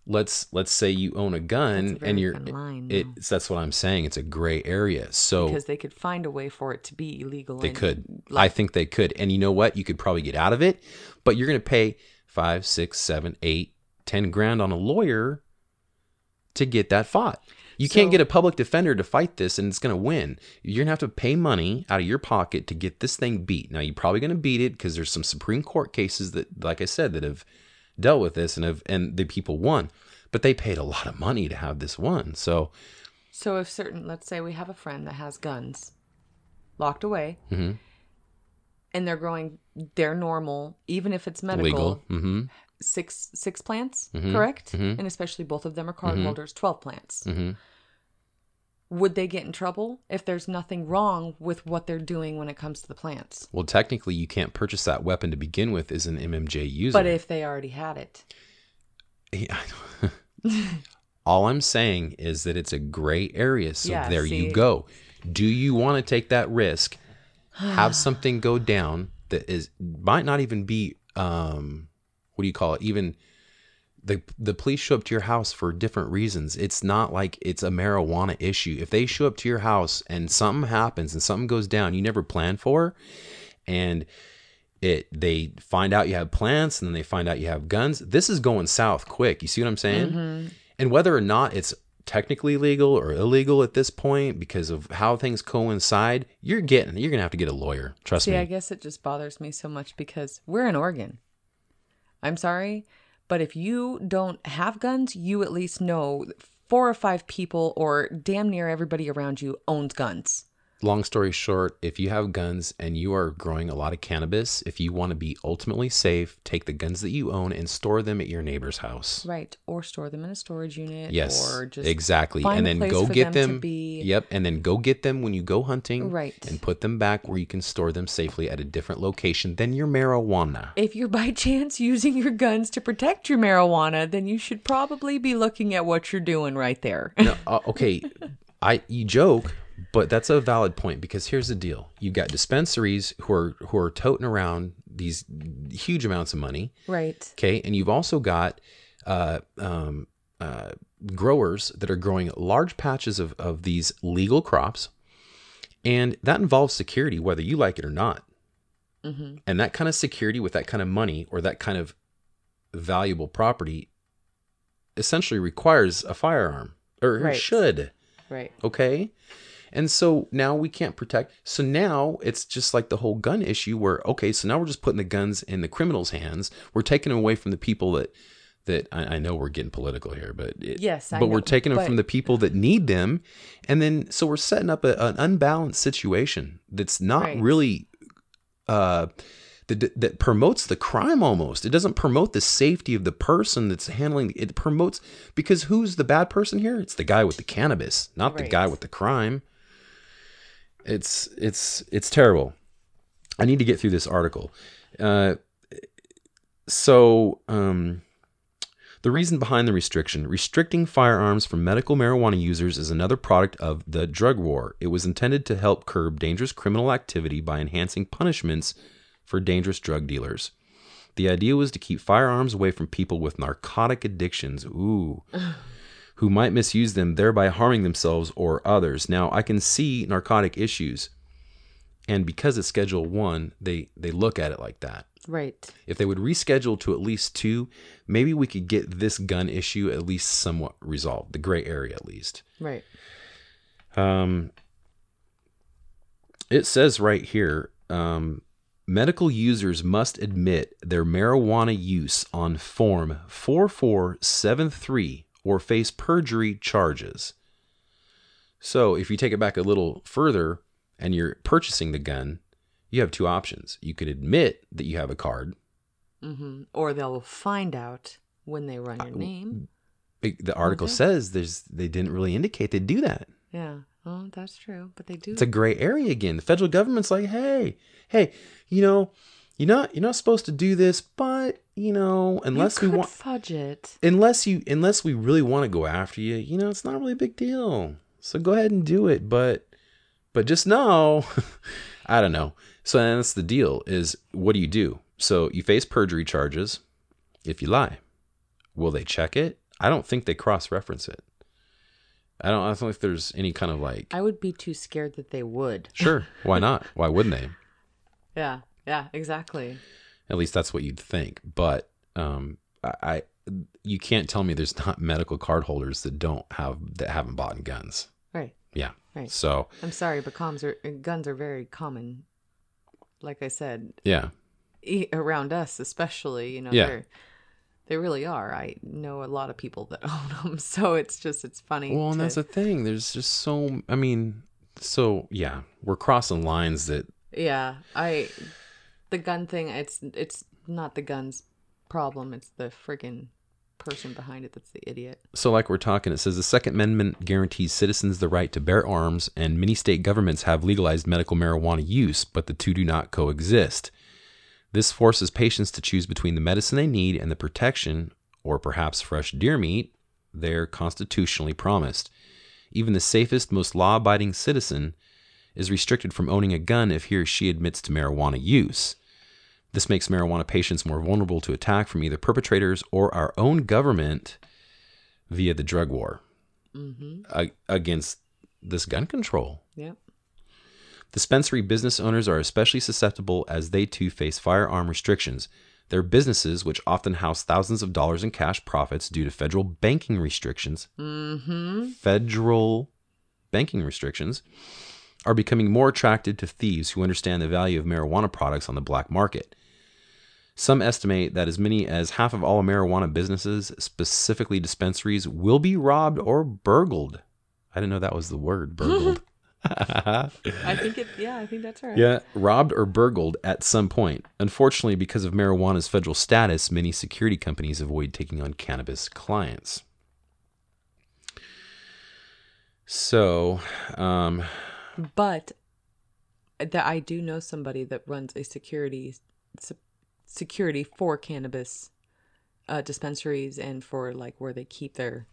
Let's let's say you own a gun a and you're line, it's that's what I'm saying. It's a gray area. So because they could find a way for it to be illegal. They could. I think they could. And you know what? You could probably get out of it, but you're going to pay five, six, seven, eight, ten grand on a lawyer to get that fought. You can't get a public defender to fight this and it's going to win. You're going to have to pay money out of your pocket to get this thing beat. Now, you're probably going to beat it because there's some Supreme Court cases that, like I said, that have dealt with this and have, and the people won. But they paid a lot of money to have this won. So, So if certain, let's say we have a friend that has guns locked away, Mhm. And they're growing, they're normal, even if it's medical. legal. hmm Six six plants, Mhm, correct? mhm. And especially both of them are card holders, twelve plants. hmm Would they get in trouble if there's nothing wrong with what they're doing when it comes to the plants? Well, technically, you can't purchase that weapon to begin with as an MMJ user. But if they already had it, Yeah. [LAUGHS] All I'm saying is that it's a gray area. So Yeah, there see. you go. Do you want to take that risk? Have [SIGHS] something go down that is might not even be um what do you call it? Even the the police show up to your house for different reasons. It's not like it's a marijuana issue. If they show up to your house and something happens and something goes down you never planned for and it they find out you have plants and then they find out you have guns this is going south quick you see what i'm saying Mm-hmm. and whether or not it's technically legal or illegal at this point because of how things coincide you're getting you're gonna have to get a lawyer trust see, me I guess it just bothers me so much because we're in Oregon. I'm sorry, but if you don't have guns, you at least know four or five people or damn near everybody around you owns guns. Long story short, if you have guns and you are growing a lot of cannabis, if you want to be ultimately safe, take the guns that you own and store them at your neighbor's house. Right. Or store them in a storage unit. Yes, Or just exactly. And then go get them them. be- Yep, and then go get them when you go hunting. Right. And put them back where you can store them safely at a different location than your marijuana. If you're by [LAUGHS] chance using your guns to protect your marijuana, then you should probably be looking at what you're doing right there. No, uh, okay, [LAUGHS] I you joke, but that's a valid point because here's the deal: you've got dispensaries who are who are toting around these huge amounts of money. right. Okay, and you've also got uh, um, uh, growers that are growing large patches of, of these legal crops. And that involves security, whether you like it or not. Mm-hmm. And that kind of security with that kind of money or that kind of valuable property essentially requires a firearm or Right. should. Right. Okay. And so now we can't protect. So now it's just like the whole gun issue where, okay, so now we're just putting the guns in the criminals' hands. We're taking them away from the people that, that I, I know we're getting political here, but it, Yes, I but we're taking them but- from the people that need them. And then, so we're setting up a, an unbalanced situation that's not Right. really, uh, that, that promotes the crime almost. It doesn't promote the safety of the person that's handling it promotes because who's the bad person here? It's the guy with the cannabis, not the guy with the crime. It's it's it's terrible. I need to get through this article. Uh, so um, the reason behind the restriction restricting firearms from medical marijuana users is another product of the drug war. It was intended to help curb dangerous criminal activity by enhancing punishments for dangerous drug dealers. The idea was to keep firearms away from people with narcotic addictions. Ooh. [LAUGHS] who might misuse them, thereby harming themselves or others. Now, I can see narcotic issues, and because it's Schedule One, they they look at it like that. Right. If they would reschedule to at least two, maybe we could get this gun issue at least somewhat resolved, the gray area at least. Right. Um, it says right here um, medical users must admit their marijuana use on Form 4473 or face perjury charges. So, if you take it back a little further and you're purchasing the gun, you have two options. You could admit that you have a card. Mm-hmm. Or they'll find out when they run your name. It- The article Okay. says there's they didn't really indicate they do that. Yeah. Oh, that's true. But they do. It's a gray area again. The federal government's like, hey, hey, you know, you're not you're not supposed to do this, but you know, unless you we want fudge it. unless you unless we really want to go after you, you know, it's not really a big deal. So go ahead and do it, but but just know, [LAUGHS] I don't know. So that's the deal is what do you do? So you face perjury charges if you lie. Will they check it? I don't think they cross reference it. I don't I don't think there's any kind of like I would be too scared that they would. Sure. Why [LAUGHS] not? Why wouldn't they? Yeah. Yeah. Exactly. At least that's what you'd think. But um, I, you can't tell me there's [LAUGHS] not medical card holders that don't have that haven't bought guns. Right. Yeah. Right. So I'm sorry, but comms are guns are very common. Like I said, yeah, e- around us especially, you know, Yeah. they're they really are. I know a lot of people that [LAUGHS] own them, so it's just it's funny. well, and to- that's the thing. There's just so. I mean, so yeah, we're crossing lines that yeah. I the gun thing. It's it's not the gun's problem. It's the friggin' person behind it that's the idiot. So, like we're talking, it says the Second Amendment guarantees citizens the right to bear arms, and many state governments have legalized medical marijuana use, but the two do not coexist. This forces patients to choose between the medicine they need and the protection, or perhaps fresh deer meat, they're constitutionally promised. Even the safest, most law abiding citizen is restricted from owning a gun if he or she admits to marijuana use. This makes marijuana patients more vulnerable to attack from either perpetrators or our own government via the drug war Mm-hmm. a- against this gun control. Yep. Dispensary business owners are especially susceptible as they too face firearm restrictions. Their businesses, which often house thousands of dollars in cash profits due to federal banking restrictions, Mm-hmm. federal banking restrictions, are becoming more attracted to thieves who understand the value of marijuana products on the black market. Some estimate that as many as half of all marijuana businesses, specifically dispensaries, will be robbed or burgled. I didn't know that was the word, burgled. [LAUGHS] [LAUGHS] I think it. Yeah, I think that's right. yeah, robbed or burgled at some point. Unfortunately, because of marijuana's federal status, many security companies avoid taking on cannabis clients. So, um, But that I do know somebody that runs a security se- security for cannabis uh, dispensaries and for like where they keep their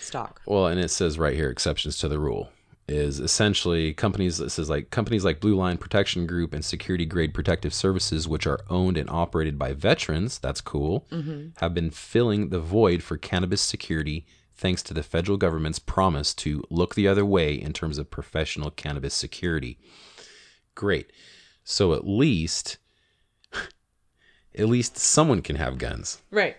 stock. Well, and it says right here exceptions to the rule. is essentially companies. This is like companies like Blue Line Protection Group and Security Grade Protective Services, which are owned and operated by veterans. That's cool. Have been filling the void for cannabis security thanks to the federal government's promise to look the other way in terms of professional cannabis security. Great. So at least, at least someone can have guns. Right.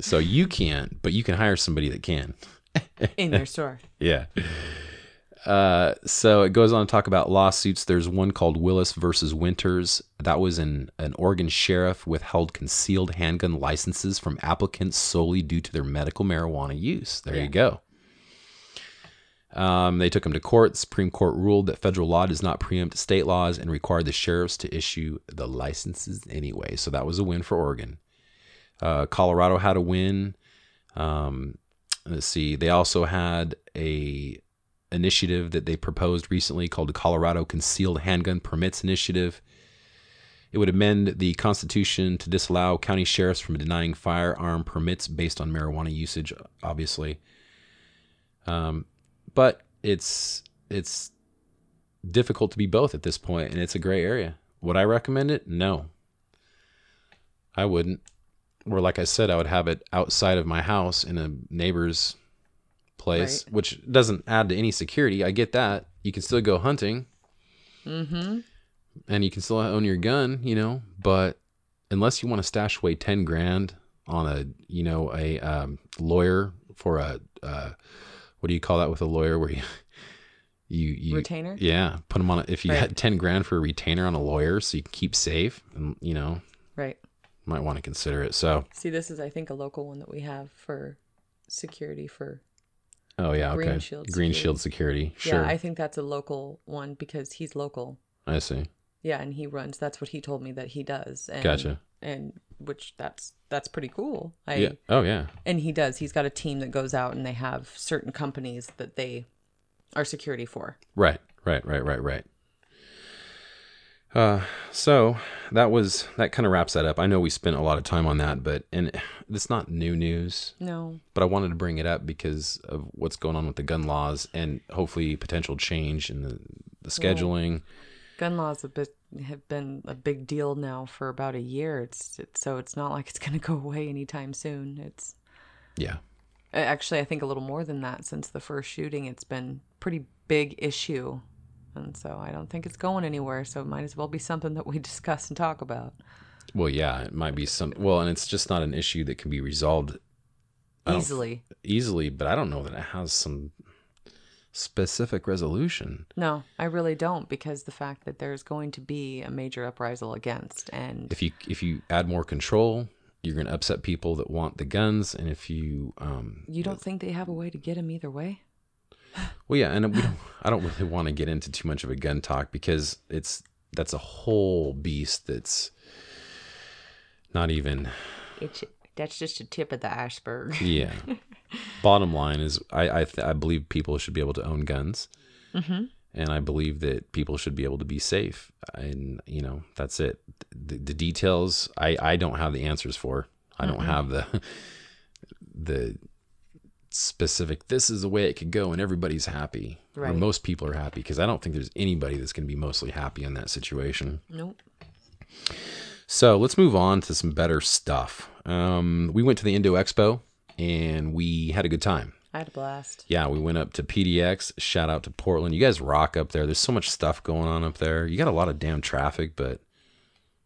So you can't, but you can hire somebody that can. [LAUGHS] In your store. Yeah. Uh, so it goes on to talk about lawsuits. There's one called Willis versus Winters. That was an, an Oregon sheriff withheld concealed handgun licenses from applicants solely due to their medical marijuana use. There Yeah. you go. Um, they took him to court. The Supreme Court ruled that federal law does not preempt state laws and required the sheriffs to issue the licenses anyway. So that was a win for Oregon. Uh, Colorado had a win. Um, let's see. They also had a initiative that they proposed recently called the Colorado Concealed Handgun Permits Initiative. It would amend the Constitution to disallow county sheriffs from denying firearm permits based on marijuana usage, obviously. Um, but it's it's difficult to be both at this point, and it's a gray area. Would I recommend it? No, I wouldn't. Or like I said, I would have it outside of my house in a neighbor's place, Right. which doesn't add to any security. I get that. You can still go hunting Mm-hmm. and you can still own your gun, you know, but unless you want to stash away 10 grand on a, you know, a um, lawyer for a, uh, what do you call that with a lawyer where you, [LAUGHS] you, you Retainer? Yeah. Put them on, a, if you Right. had 10 grand for a retainer on a lawyer so you can keep safe and, you know, Right. might want to consider it. So, See, this is, I think, a local one that we have for security for. oh yeah. Okay. Green Shield Green Security. Shield Security. Sure. Yeah, I think that's a local one because he's local. I see. Yeah, and he runs. That's what he told me that he does. And, Gotcha. And which that's that's pretty cool. I yeah. Oh yeah. and he does. He's got a team that goes out and they have certain companies that they are security for. Right, right, right, right, right. Uh, so that was that kind of wraps that up. I know we spent a lot of time on that, but and it's not new news, No. but I wanted to bring it up because of what's going on with the gun laws and hopefully potential change in the, the scheduling. Gun laws a bit have been a big deal now for about a year. It's, it's so it's not like it's going to go away anytime soon. It's Yeah, actually I think a little more than that since the first shooting. It's been pretty big issue, and so I don't think it's going anywhere. So it might as well be something that we [LAUGHS] discuss and talk about well, yeah, it might be some. Well, and it's just not an issue that can be resolved easily. easily, but I don't know that it has some specific resolution. No, I really don't because the fact that there's going to be a major uprisal against and if you if you add more control, you're going to upset people that want the guns, and if you um, you don't think they have a way to get them either way? [SIGHS] Well, yeah, and we don't. I don't really want to get into too much of a gun talk because it's that's a whole beast that's not even. It's that's just a tip of the iceberg. Yeah. [LAUGHS] Bottom line is, I I, th- I believe people should be able to own guns, Mm-hmm. and I believe that people should be able to be safe. And you know, that's it. The, the details, I I don't have the answers for. I don't have the the specific. This is the way it could go, and everybody's happy, or most people are happy. Because I don't think there's anybody that's going to be mostly happy in that situation. Nope. So let's move on to some better stuff. Um, we went to the Indo Expo and we had a good time. I had a blast. Yeah, we went up to PDX. Shout out to Portland. You guys rock up there. There's so much stuff going on up there. You got a lot of damn traffic, but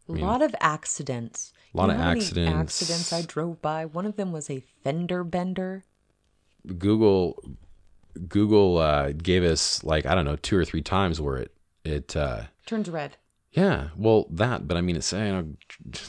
A lot of accidents. A lot You of know many accidents. Accidents I drove by. One of them was a fender bender. Google Google uh, gave us like I don't know two or three times where it it uh, Turns red. yeah well that but I mean it's saying. you know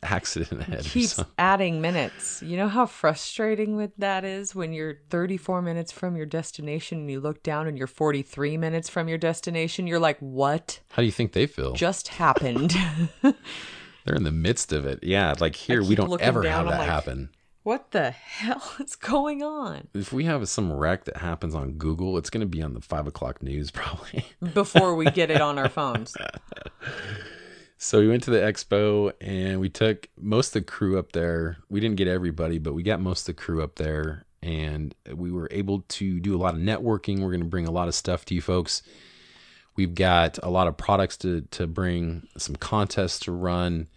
[LAUGHS] accident ahead Keeps adding minutes. You know how frustrating with that is when you're 34 minutes from your destination and you look down and you're 43 minutes from your destination. You're like, what How do you think they feel? just happened? [LAUGHS] They're in the midst of it. Yeah, like here we don't ever down, have that like- happen. what the hell [LAUGHS] is going on? If we have some wreck that happens on Google, it's going to be on the five o'clock news probably. Before we get it on our phones. So we went to the expo and we took most of the crew up there. We didn't get everybody, but we got most of the crew up there. and we were able to do a lot of networking. We're going to bring a lot of stuff to you folks. We've got a lot of products to to bring, some contests to run.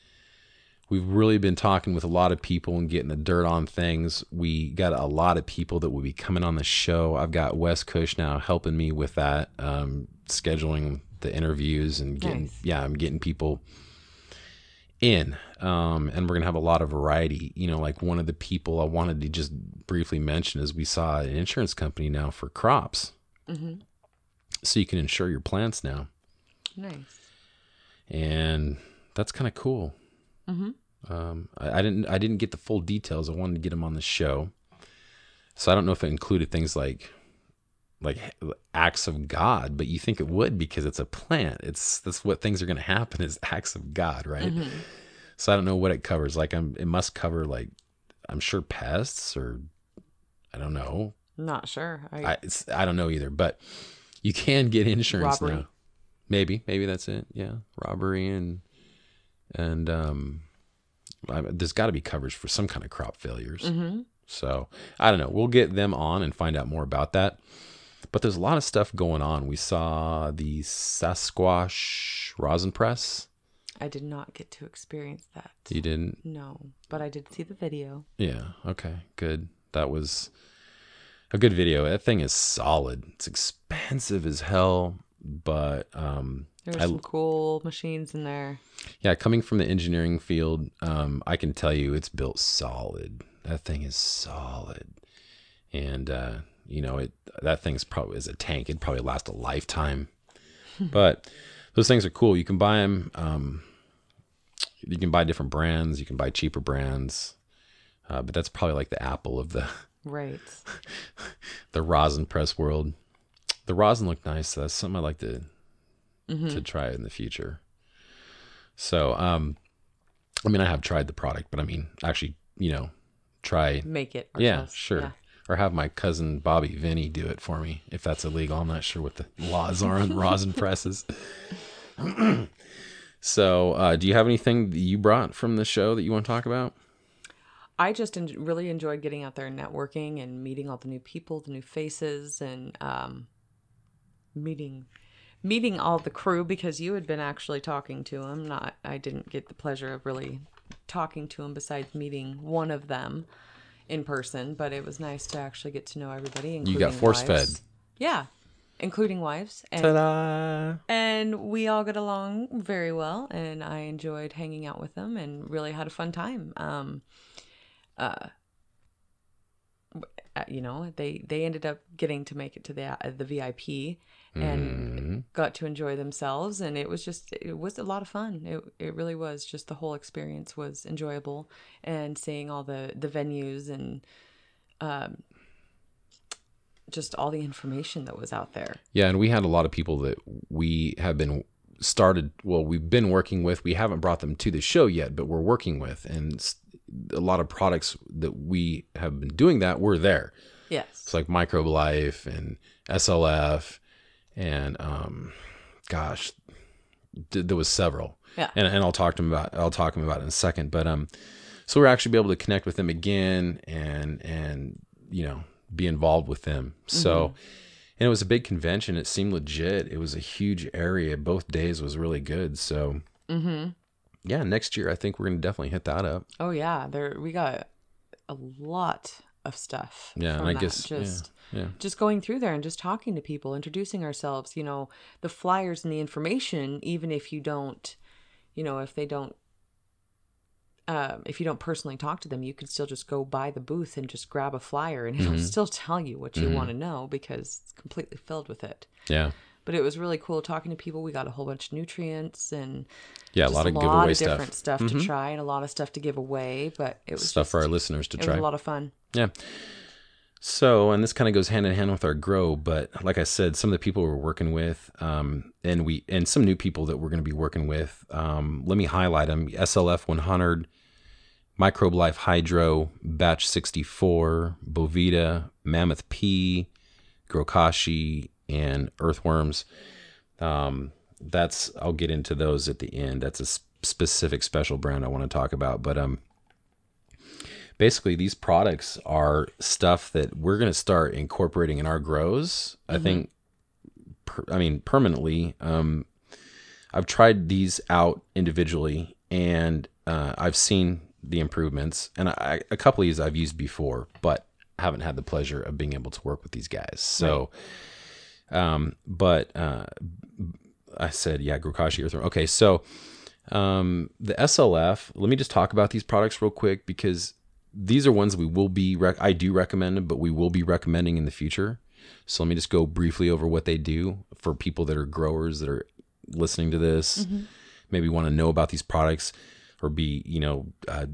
We've really been talking with a lot of people and getting the dirt on things. We got a lot of people that will be coming on the show. I've got Wes Cush now helping me with that, um, scheduling the interviews and getting Nice. yeah, I'm getting people in. Um, and we're gonna have a lot of variety. You know, like one of the people I wanted to just briefly mention is we saw an insurance company now for crops, Mm-hmm. so you can insure your plants now, Nice. and that's kind of cool. Mm-hmm. Um, I, I didn't I didn't get the full details. I wanted to get them on the show, so I don't know if it included things like like acts of God, but you think it would because it's a plant. It's that's what things are going to happen is [LAUGHS] acts of God, right? Mm-hmm. So I don't know what it covers. Like I'm, it must cover like I'm sure pests or I don't know. Not sure. I, I it's, I don't know either, but you can get insurance Robbery. now. Maybe maybe that's it. Yeah, robbery and and um, I, there's got to be coverage for some kind of crop failures. mm-hmm. So I don't know. We'll get them on and find out more about that. But there's a lot of stuff going on. We saw the Sasquatch rosin press. I did not get to experience that. You didn't? No, but I did see the video. Yeah. Okay. Good. That was a good video. That thing is solid. It's expensive as hell, but um, There were I- some cool machines in there. yeah, coming from the engineering field, um, I can tell you it's built solid. That thing is solid, and uh, you know it. That thing's probably is a tank. It'd probably last a lifetime. [LAUGHS] but those things are cool. You can buy them. Um, you can buy different brands. You can buy cheaper brands. Uh, but that's probably like the Apple of the Right. [LAUGHS] the rosin press world. The rosin looked nice. So that's something I'd like to Mm-hmm. to try in the future. So, um, I mean, I have tried the product, but I mean, actually, you know, try. Make it. Yeah, sure. Yeah. Or have my cousin Bobby Vinny do it for me if that's illegal. I'm not sure what the laws are on rosin [LAUGHS] presses. [CLEARS THROAT] so, uh, do you have anything that you brought from the show that you want to talk about? I just en- really enjoyed getting out there and networking and meeting all the new people, the new faces, and um, meeting meeting all the crew because you had been actually talking to them. Not, I didn't get the pleasure of really talking to them besides meeting one of them in person, but it was nice to actually get to know everybody. You Including got force wives. fed. yeah, including wives, and Ta-da! and we all got along very well and i enjoyed hanging out with them and really had a fun time um uh uh, you know they they ended up getting to make it to the uh, the vip and Mhm. got to enjoy themselves and it was just it was a lot of fun it, it really was just the whole experience was enjoyable and seeing all the the venues and um just all the information that was out there Yeah, and we had a lot of people that we have been started. Well, we've been working with. We haven't brought them to the show yet, but we're working with, and a lot of products that we have been doing that were there. yes It's like Microbe Life and SLF, and um, gosh, th- there was several. Yeah. and and I'll talk to them about. I'll talk to them about it in a second. But um, so we're actually be able to connect with them again, and and you know be involved with them. So. And it was a big convention. It seemed legit. It was a huge area. Both days was really good. So, mm-hmm yeah, next year I think we're gonna definitely hit that up. Oh yeah, there we got a lot of stuff. Yeah, and I that. guess just yeah. just going through there and just talking to people, introducing ourselves. You know, the flyers and the information. Even if you don't, you know, if they don't, um, if you don't personally talk to them, you can still just go by the booth and just grab a flyer, and [LAUGHS] it'll Mhm. still tell you what you Mhm. want to know because it's completely filled with it. yeah, But it was really cool talking to people. We got a whole bunch of nutrients and yeah. A lot of lot giveaway of stuff, different stuff, Mhm. to try and a lot of stuff to give away. But it was stuff just, for our listeners to it try. was a lot of fun. Yeah. So, and this kind of goes hand in hand with our grow, but like I said, some of the people we're working with, um, and we and some new people that we're going to be working with. Um, let me highlight them: SLF 100, Microbe Life Hydro, Batch 64, Boveda, Mammoth P, Grokashi, and Earthworms. Um, that's I'll get into those at the end. That's a s- specific special brand I want to talk about, but um, basically these products are stuff that we're going to start incorporating in our grows. I think, per, I mean, permanently. Um, I've tried these out individually, and uh, I've seen the improvements. And I, a couple of these I've used before, but haven't had the pleasure of being able to work with these guys. So, um, but uh, I said, yeah, Grokashi Earthworm. Okay, so um, the SLF. Let me just talk about these products real quick because these are ones we will be. Rec- I do recommend them, but we will be recommending in the future. So let me just go briefly over what they do for people that are growers that are listening to this. Maybe want to know about these products or be, you know, uh,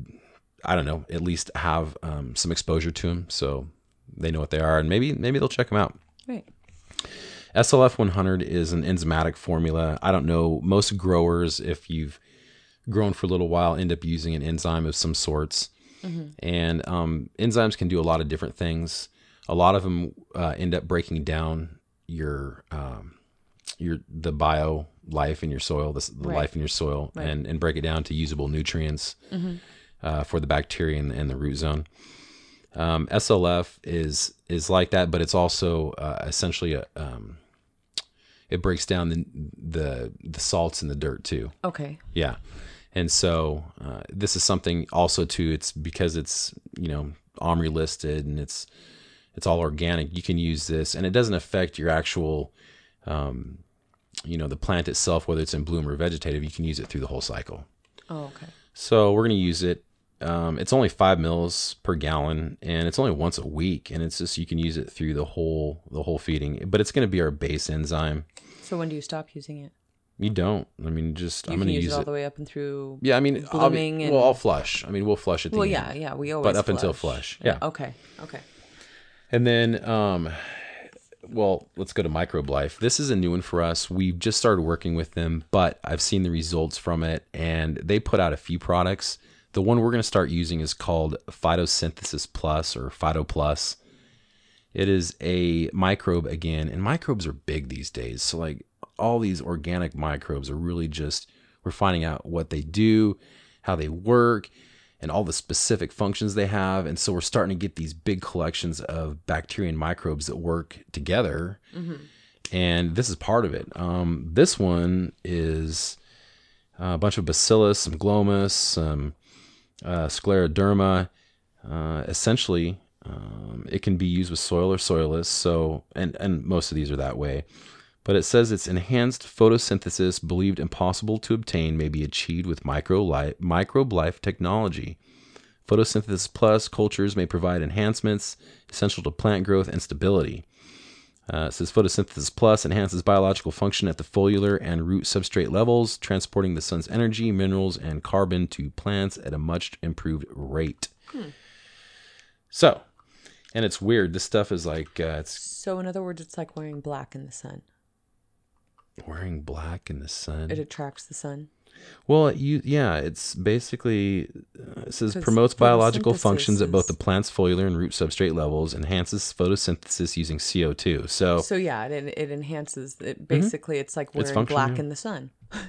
I don't know, at least have um, some exposure to them so they know what they are and maybe maybe they'll check them out. Right. SLF 100 is an enzymatic formula. I don't know, most growers, if you've grown for a little while, end up using an enzyme of some sorts. And um, enzymes can do a lot of different things. A lot of them uh, end up breaking down your um, your the bio life in your soil, the, the Right. life in your soil, and and break it down to usable nutrients uh, for the bacteria and, and the root zone. Um, SLF is is like that, but it's also uh, essentially a um, it breaks down the, the the salts in the dirt too. Okay. Yeah, and so uh, this is something also too. It's because it's you know OMRI listed and it's it's all organic. You can use this, and it doesn't affect your actual um, you know the plant itself, whether it's in bloom or vegetative. You can use it through the whole cycle. Oh, okay. So we're going to use it. Um, it's only five mils per gallon, and it's only once a week, and it's just you can use it through the whole the whole feeding. But it's going to be our base enzyme. So when do you stop using it? You don't. I mean, just You I'm going to use, use it all it. the way up and through. Yeah, I mean, I'll, be, and- well, I'll flush. I mean, we'll flush at the Well, end. yeah, yeah. We always. But up until flush, yeah. Okay. Okay. And then, um, well, let's go to Microbe Life. This is a new one for us. We've just started working with them, but I've seen the results from it, and they put out a few products. The one we're going to start using is called Photosynthesis Plus or Phyto Plus. It is a microbe again, and microbes are big these days. So, like, all these organic microbes are really just, we're finding out what they do, how they work, and all the specific functions they have. And so we're starting to get these big collections of bacteria and microbes that work together. And this is part of it. Um, this one is a bunch of bacillus, some glomus, some uh, scleroderma. Uh, essentially, um, it can be used with soil or soilless. So, and and most of these are that way. But it says its enhanced photosynthesis, believed impossible to obtain, may be achieved with Microbe Life, technology. Photosynthesis plus cultures may provide enhancements essential to plant growth and stability. Uh, it says photosynthesis plus enhances biological function at the foliar and root substrate levels, transporting the sun's energy, minerals, and carbon to plants at a much improved rate. So, and it's weird. This stuff is like uh, it's So in other words, it's like wearing black in the sun. wearing black in the sun. It attracts the sun. Well, you yeah, it's basically uh, it says promotes biological functions at both the plant's foliar and root substrate levels, enhances photosynthesis using CO2. So So yeah, it, it enhances. It basically, it's like wearing function, black yeah. in the sun. [LAUGHS]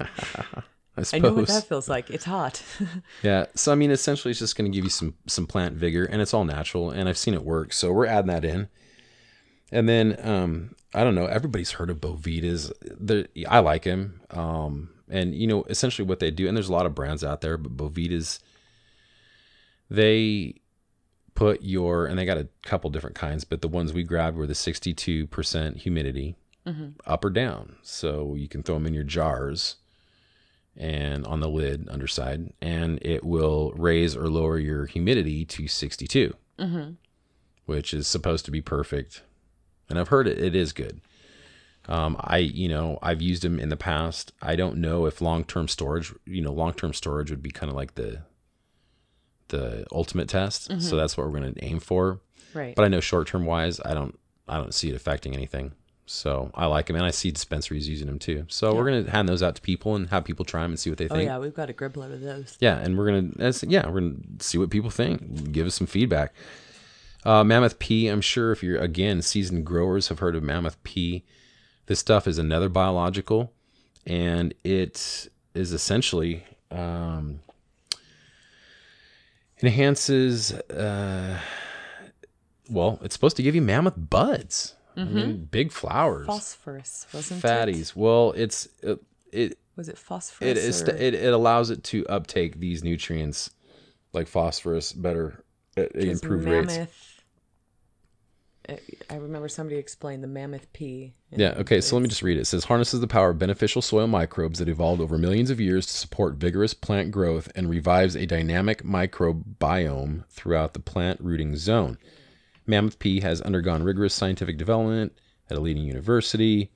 [LAUGHS] I I know what suppose that feels like. It's hot. [LAUGHS] yeah. So I mean, essentially, it's just going to give you some some plant vigor, and it's all natural, and I've seen it work. So we're adding that in, and then um, I don't know. Everybody's heard of Bovedas. I like him, um, and you know, essentially what they do, and there's a lot of brands out there, but Bovedas, they put your and they got a couple different kinds, but the ones we grabbed were the 62% humidity, mm-hmm. up or down. So you can throw them in your jars and on the lid underside, and it will raise or lower your humidity to 62, mm-hmm. which is supposed to be perfect. And I've heard it, it is good. Um, I, you know, I've used them in the past. I don't know if long-term storage, you know, long-term storage would be kind of like the, the ultimate test. So that's what we're going to aim for. right. But I know short-term wise, I don't, I don't see it affecting anything. So I like them, and I see dispensaries using them too. So we're gonna hand those out to people and have people try them and see what they think. oh yeah, we've got a grib load of those. Yeah, and we're gonna yeah we're gonna see what people think. Give us some feedback. Uh, Mammoth P. I'm sure if you're again seasoned growers have heard of Mammoth P. This stuff is another biological, and it is essentially um, enhances. Uh, well, it's supposed to give you mammoth buds. I mean, big flowers, Phosphorus, wasn't it? fatties. Well, it's it it Was it phosphorus? it, is, it it allows it to uptake these nutrients like phosphorus better at 'cause improved rates. I remember somebody explained the Mammoth P. Yeah, okay, so let me just read it. It says harnesses the power of beneficial soil microbes that evolved over millions of years to support vigorous plant growth and revives a dynamic microbiome throughout the plant rooting zone. Mammoth P has undergone rigorous scientific development at a leading university.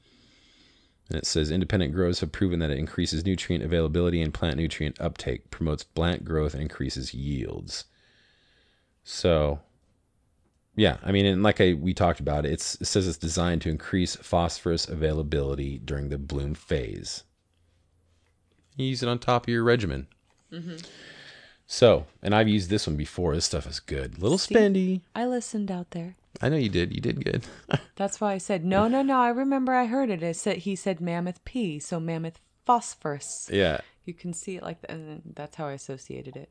And it says independent growers have proven that it increases nutrient availability and plant nutrient uptake, promotes plant growth, and increases yields. So, yeah, I mean, and like I we talked about, it's it says it's designed to increase phosphorus availability during the bloom phase. You use it on top of your regimen. Mm-hmm. So, and I've used this one before. This stuff is good. Little See? spendy. I listened out there. I know you did. You did good. [LAUGHS] That's why I said no, no, no. I remember I heard it. It said he said Mammoth P, so mammoth phosphorus. yeah. You can see it like that, and that's how I associated it.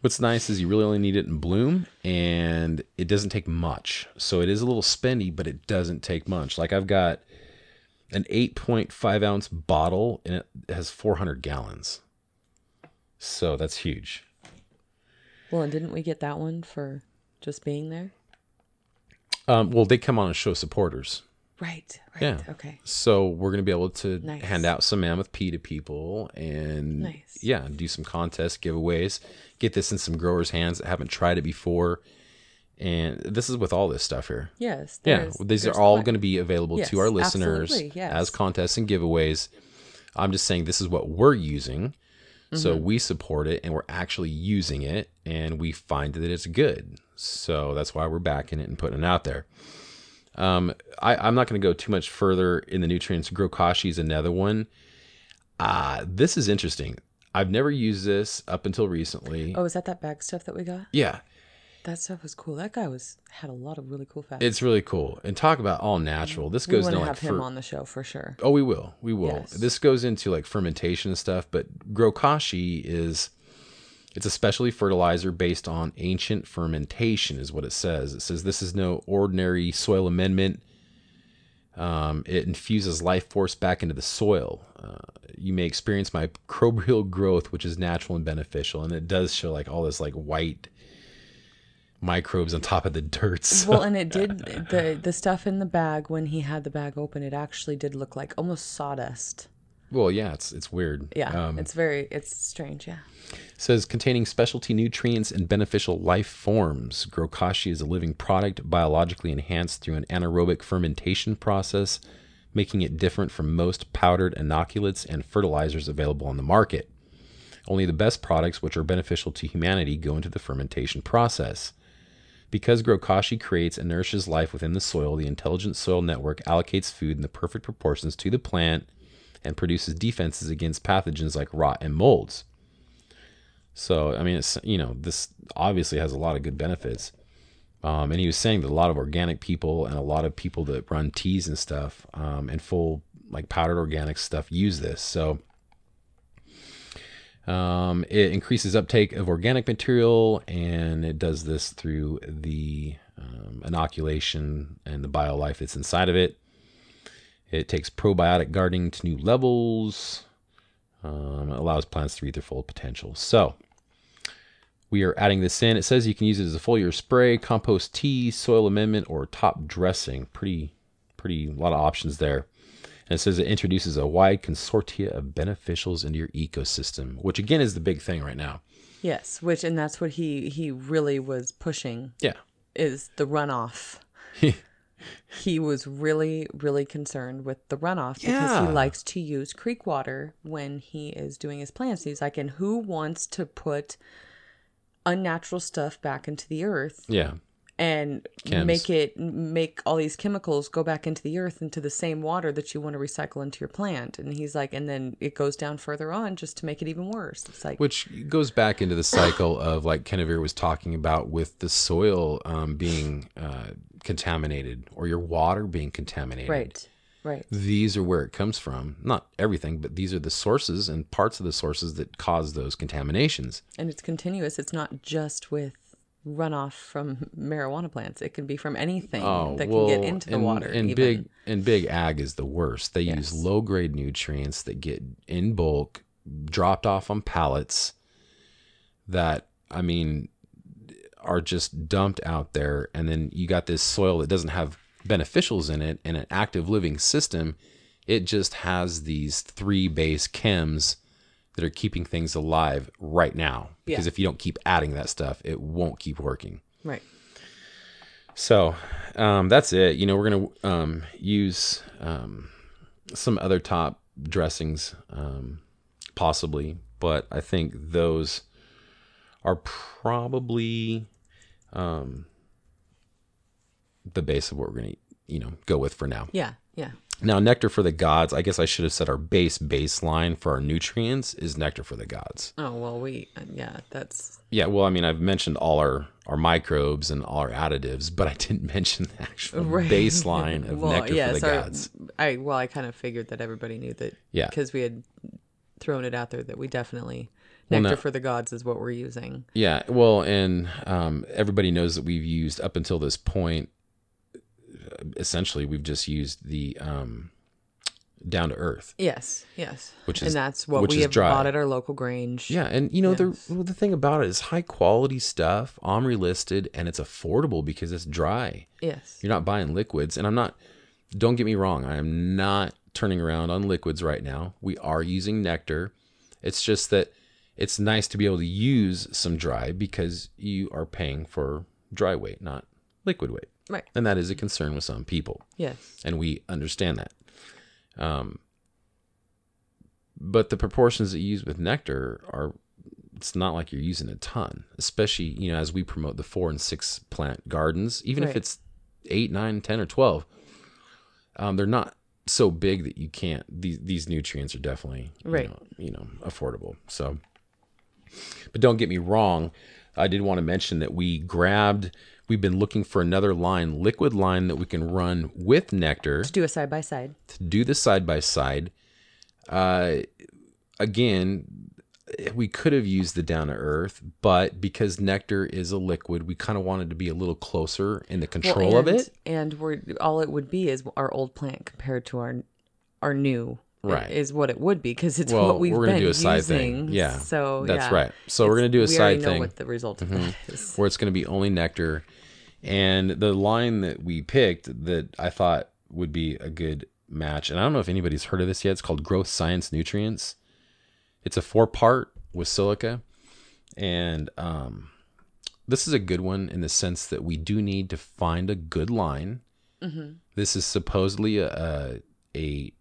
What's nice is you really only need it in bloom, and it doesn't take much. So it is a little spendy, but it doesn't take much. Like I've got an 8.5 ounce bottle, and it has 400 gallons. So that's huge. Well, and didn't we get that one for just being there? Um, well, they come on and show supporters. Right. Right. Yeah. Okay. So we're going to be able to Nice. hand out some Mammoth P to people and Nice. yeah, do some contests, giveaways, get this in some growers' hands that haven't tried it before. And this is with all this stuff here. Yes. Yeah, these are all going to be available Yes, to our listeners yes. as contests and giveaways. I'm just saying this is what we're using. So Mm-hmm. we support it and we're actually using it and we find that it's good. So that's why we're backing it and putting it out there. Um, I, I'm not going to go too much further in the nutrients. Grokashi is another one. Uh, this is interesting. I've never used this up until recently. Oh, is that that bag stuff that we got? Yeah, That stuff was cool. That guy was had a lot of really cool facts. it's really cool. And talk about all natural. This we goes into to like have him fer- on the show for sure. Oh, we will. We will. Yes. This goes into like fermentation and stuff, but Grokashi is it's a specialty fertilizer based on ancient fermentation is what it says. It says this is no ordinary soil amendment. Um, it infuses life force back into the soil. Uh, you may experience microbial growth, which is natural and beneficial, and it does show like all this like white microbes on top of the dirt. [LAUGHS] So- Well, and it did the the stuff in the bag when he had the bag open. It actually did look like almost sawdust. Well, yeah, it's it's weird. Yeah, Um, it's very it's strange. Yeah. says containing specialty nutrients and beneficial life forms. Grokashi is a living product biologically enhanced through an anaerobic fermentation process, making it different from most powdered inoculates and fertilizers available on the market. Only the best products which are beneficial to humanity go into the fermentation process. Because Grokashi creates and nourishes life within the soil, the intelligent soil network allocates food in the perfect proportions to the plant and produces defenses against pathogens like rot and molds. So, I mean, it's, you know, this obviously has a lot of good benefits. Um, and he was saying that a lot of organic people and a lot of people that run teas and stuff um, and full, like powdered organic stuff use this. So, um, it increases uptake of organic material and it does this through the um, inoculation and the biolife that's inside of it. It takes probiotic gardening to new levels. Um, it allows plants to reach their full potential. So we are adding this in. It says you can use it as a foliar spray, compost tea, soil amendment, or top dressing. Pretty, pretty a lot of options there. And it says it introduces a wide consortia of beneficials into your ecosystem, which again is the big thing right now. Yes, which and that's what he he really was pushing Yeah. is the runoff. [LAUGHS] he was really really concerned with the runoff because Yeah. he likes to use creek water when he is doing his plants. He's like, and who wants to put unnatural stuff back into the earth Yeah. And Chems. make it make all these chemicals go back into the earth into the same water that you want to recycle into your plant and he's like and then it goes down further on just to make it even worse it's like Which goes back into the cycle of like Kenavir was talking about with the soil um, being uh, contaminated or your water being contaminated. right Right. These are where it comes from. Not everything, but these are the sources and parts of the sources that cause those contaminations. And it's continuous. It's not just with runoff from marijuana plants. It can be from anything oh, that can get into the and, water. And even. big and big ag is the worst. They use low grade nutrients that get in bulk, dropped off on pallets. That I mean, are just dumped out there, and then you got this soil that doesn't have beneficials in it, and an active living system. It just has these three base chems that are keeping things alive right now. Because Yeah. if you don't keep adding that stuff, it won't keep working. Right. So um, that's it. You know, we're gonna um, use um, some other top dressings, um, possibly, but I think those are probably um, the base of what we're gonna, you know, go with for now. Yeah. Yeah. Now, nectar for the gods. I guess I should have said our base baseline for our nutrients is nectar for the gods. Oh well, we yeah. That's Yeah, well, I mean, I've mentioned all our our microbes and all our additives, but I didn't [LAUGHS] mention the actual Right. baseline of [LAUGHS] well, nectar yes. for the our- gods. I well, I kind of figured that everybody knew that. Yeah. Because we had thrown it out there that we definitely Well, nectar no- for the gods is what we're using. Yeah, well, and um, everybody knows that we've used up until this point. Essentially, we've just used the um, down to earth. Yes. Yes. Which is- and that's what we have dry. bought at our local Grange. Yeah, and you know Yes. the well, the thing about it is high quality stuff, Omri listed, and it's affordable because it's dry. Yes. You're not buying liquids, and I'm not. Don't get me wrong. I am not turning around on liquids right now. We are using nectar. It's just that it's nice to be able to use some dry because you are paying for dry weight, not liquid weight, Right. and that is a concern with some people, Yes. and we understand that. Um, but the proportions that you use with nectar are it's not like you're using a ton especially you know as we promote the four and six plant gardens even if it's eight nine ten or 12 um, they're not so big that you can't these these nutrients are definitely you Right. know, you know affordable so but don't get me wrong i did want to mention that we grabbed we've been looking for another line liquid line that we can run with nectar To do a side by side. to do the side by side. Uh, again, we could have used the down to earth, but because nectar is a liquid, we kind of wanted to be a little closer in the control of and, it. And we're all it would be is our old plant compared to our our new. Right. Is what it would be because it's Well, what we've we're gonna been do a side using. thing. Yeah, So that's yeah. right. So we're gonna do a we already side know thing. what the result of that is. where it's going to be only nectar. And the line that we picked that I thought would be a good match, and I don't know if anybody's heard of this yet, it's called Growth Science Nutrients. It's a four part with silica. And um, this is a good one in the sense that we do need to find a good line. This is supposedly a, a, a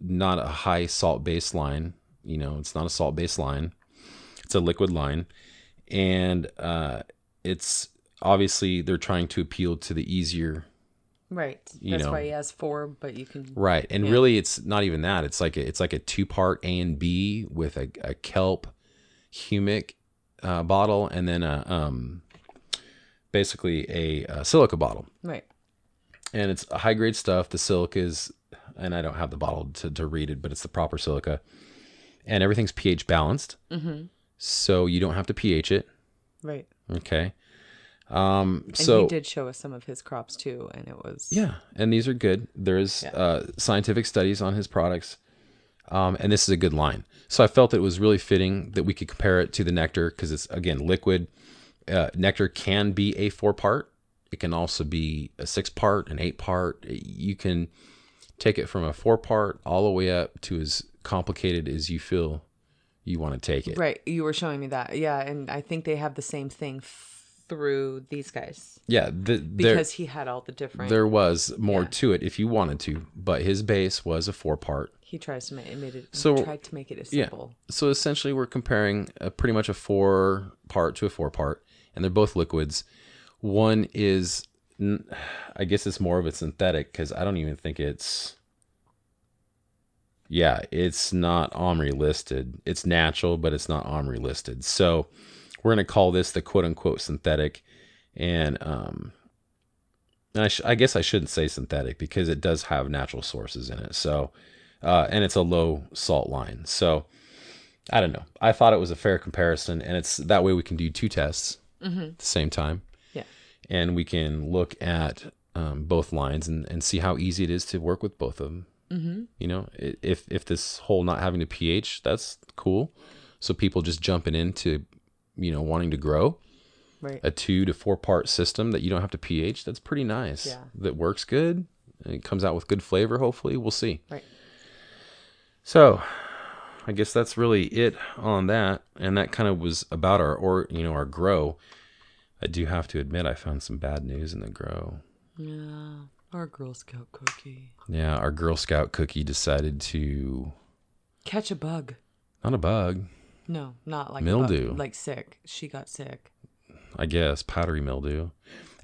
not a high salt base line. You know, it's not a salt base line. It's a liquid line, and uh, it's obviously they're trying to appeal to the easier Right. That's know. why he has four, but you can. right. And really, it's not even that. It's like a, it's like a two part A and B with a, a kelp humic uh, bottle, and then a um, basically a, uh silica bottle. Right. and it's high grade stuff. The silica is, and I don't have the bottle to, to read it, but it's the proper silica, and everything's pH balanced, Mm-hmm. so you don't have to pH it. Right. Okay. Um. And so he did show us some of his crops too, and it was. yeah, and these are good. There is Yeah. uh, scientific studies on his products, um, and this is a good line. So I felt it was really fitting that we could compare it to the nectar because it's again liquid. Uh, nectar can be a four part. It can also be a six part, an eight part. You can take it from a four part all the way up to as complicated as you feel you want to take it. Right. You were showing me that. Yeah, and I think they have the same thing through these guys Yeah, the, there, because he had all the different. there was more Yeah. to it if you wanted to, but his base was a four part. he tries to make it. Made it So- tried to make it as yeah. simple. So essentially, we're comparing a, pretty much a four part to a four part, and they're both liquids. One is, I guess it's more of a synthetic because I don't even think it's. Yeah, it's not Omri listed. It's natural, but it's not Omri listed. So we're going to call this the quote unquote synthetic. And um, and I, sh- I guess I shouldn't say synthetic because it does have natural sources in it. So, uh, and it's a low salt line. So, I don't know. I thought it was a fair comparison, and it's that way we can do two tests at the same time, Yeah. and we can look at um, both lines and, and see how easy it is to work with both of them. Mm-hmm. You know, if if this whole not having a pH, that's cool. So people just jumping into, you know, wanting to grow Right. a two to four part system that you don't have to pH. That's pretty nice. Yeah. That works good. And it comes out with good flavor. Hopefully, we'll see. Right. So, I guess that's really it on that, and that kind of was about our or you know our grow. I do have to admit I found some bad news in the grow. Yeah. Our Girl Scout cookie. Yeah, our Girl Scout cookie decided to Catch a bug. not a bug, No, not like Mildew. like sick. She got sick. I guess powdery mildew.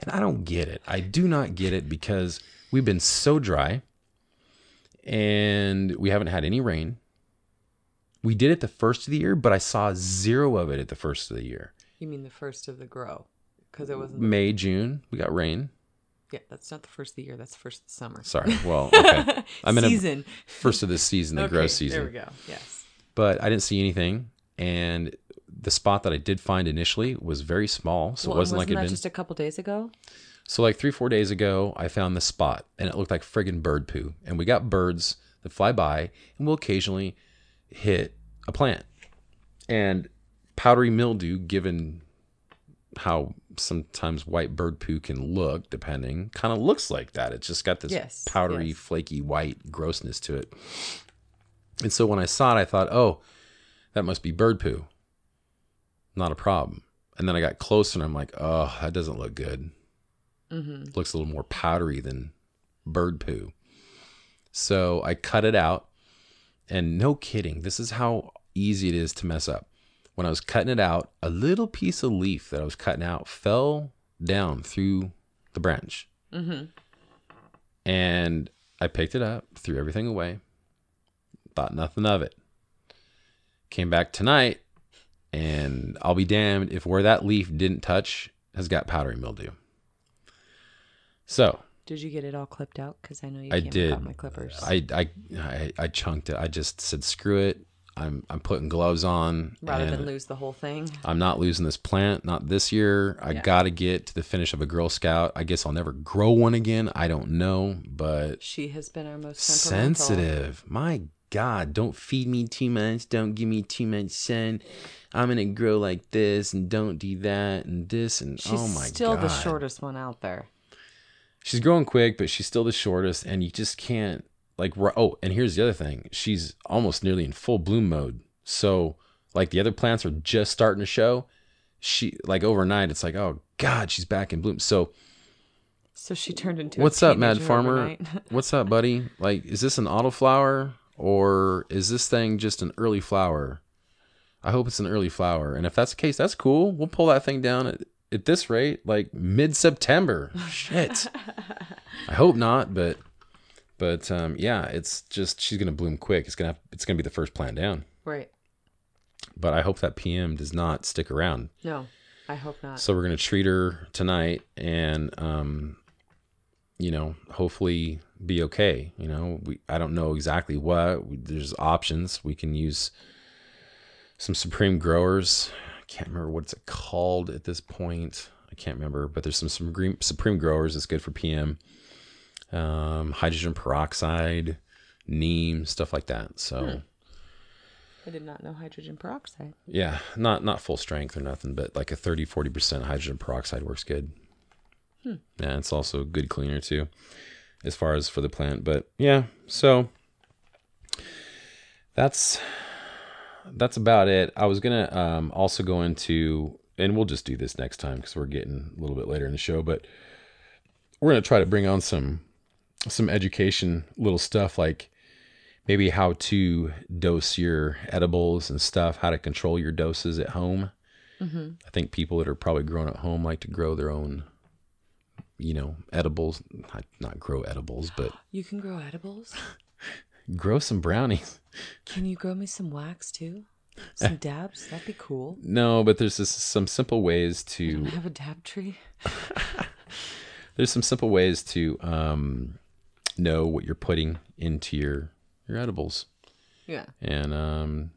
And I don't get it. I do not get it because we've been so dry and we haven't had any rain. We did it the first of the year, but I saw zero of it at the first of the year. You mean the first of the grow? Because it wasn't. The, May, June, we got rain. yeah, that's not the first of the year. That's the first of the summer. Sorry. Well, okay. [LAUGHS] I'm in a Season. first of the season, the [LAUGHS] grow season. There we go. Yes. But I didn't see anything. And the spot that I did find initially was very small. So Well, it wasn't like it'd been. just a couple days ago? So like three, four days ago, I found this spot and it looked like friggin' bird poo. And we got birds that fly by and will occasionally hit a plant. And powdery mildew, given how sometimes white bird poo can look, depending, kind of looks like that. It's just got this Yes, powdery, yes. flaky white grossness to it. And so when I saw it, I thought, oh, that must be bird poo. Not a problem. And then I got closer and I'm like, oh, that doesn't look good Mm-hmm. looks a little more powdery than bird poo. So I cut it out, and no kidding, this is how easy it is to mess up. When I was cutting it out, a little piece of leaf that I was cutting out fell down through the branch. Mm-hmm. And I picked it up, threw everything away, thought nothing of it. Came back tonight, and I'll be damned if where that leaf didn't touch has got powdery mildew. So Did you get it all clipped out? Because I know you I came did. my clippers. I, I I I chunked it. I just said screw it. I'm I'm putting gloves on. Rather than lose the whole thing. I'm not losing this plant. Not this year. I Yeah. got to get to the finish of a Girl Scout. I guess I'll never grow one again. I don't know, but She has been our most sensitive. My God, don't feed me too much. Don't give me too much sun. I'm gonna grow like this, and don't do that, and this, and She's oh my god. She's still God. the shortest one out there. she's growing quick, but she's still the shortest, and you just can't like. Oh, and here's the other thing: she's almost nearly in full bloom mode. So, like the other plants are just starting to show. She like overnight, it's like, oh God, she's back in bloom. So, So she turned into. what's up, Mad Farmer? [LAUGHS] what's up, buddy? Like, is this an autoflower or is this thing just an early flower? I hope it's an early flower, and if that's the case, that's cool. We'll pull that thing down at, at this rate, like mid September. [LAUGHS] Shit. I hope not, but but um, yeah, it's just she's gonna bloom quick. It's gonna have, it's gonna be the first plant down. right. But I hope that PM does not stick around. No, I hope not. So we're gonna treat her tonight, and um, you know, hopefully be okay. You know, we I don't know exactly what. We, there's options. We can use some Supreme Growers. I can't remember what it's called at this point. I can't remember, but there's some some green, Supreme Growers that's good for PM. Um, hydrogen peroxide, neem, stuff like that. So. I did not know hydrogen peroxide. Yeah, not not full strength or nothing, but like a 30 40% hydrogen peroxide works good. Yeah, it's also a good cleaner too as far as for the plant, but yeah, so that's that's about it. I was to um also go into and we'll just do this next time cuz we're getting a little bit later in the show, but we're to try to bring on some some education little stuff like maybe how to dose your edibles and stuff, how to control your doses at home. I think people that are probably growing at home like to grow their own, you know, edibles. Not, not grow edibles, but You can grow edibles. [LAUGHS] grow some brownies. Can you grow me some wax too? [LAUGHS] Some dabs? That'd be cool. No, but there's just some simple ways I to have a dab tree. [LAUGHS] there's some simple ways to um, know what you're putting into your your edibles, Yeah. and um,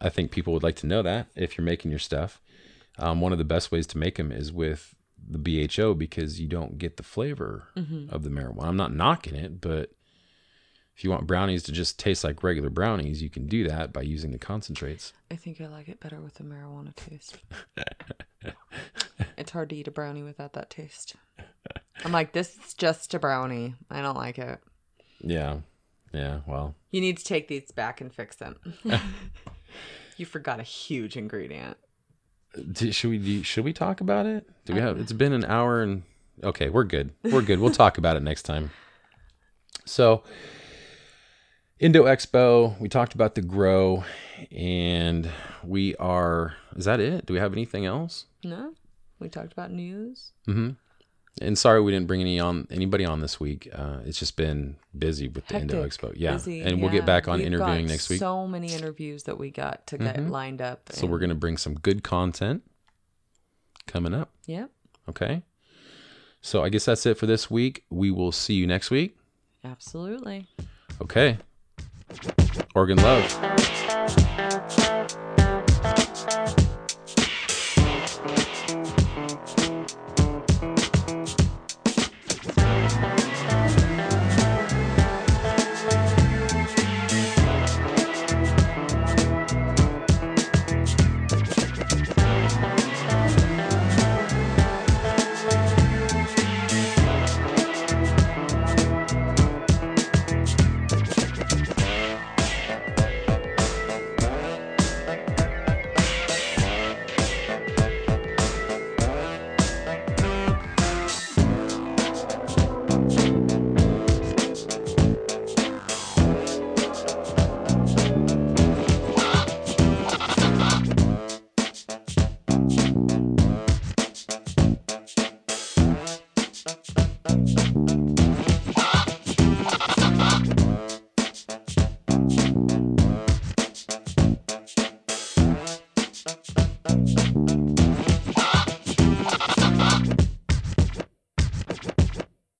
I think people would like to know that if you're making your stuff. Um, one of the best ways to make them is with the BHO because you don't get the flavor mm-hmm. of the marijuana. I'm not knocking it, but if you want brownies to just taste like regular brownies, you can do that by using the concentrates. I think I like it better with the marijuana taste. it's hard to eat a brownie without that taste. I'm like, this is just a brownie. I don't like it. Yeah, yeah. Well, You need to take these back and fix them. [LAUGHS] you forgot a huge ingredient. Should we do, should we talk about it? Do we have? It's been an hour and okay, we're good. We're good. We'll talk about it next time. So, Indo Expo, we talked about the grow, and we are. Is that it? Do we have anything else? No? We talked about news. Mm-hmm. And sorry we didn't bring any on anybody on this week. Uh, it's just been busy with the Indo Expo. Yeah, busy, and we'll yeah. get back on We've interviewing next week. So many interviews that we got to get lined up. so we're gonna bring some good content coming up. yeah, Okay. So I guess that's it for this week. We will see you next week. absolutely. Okay. Oregon love.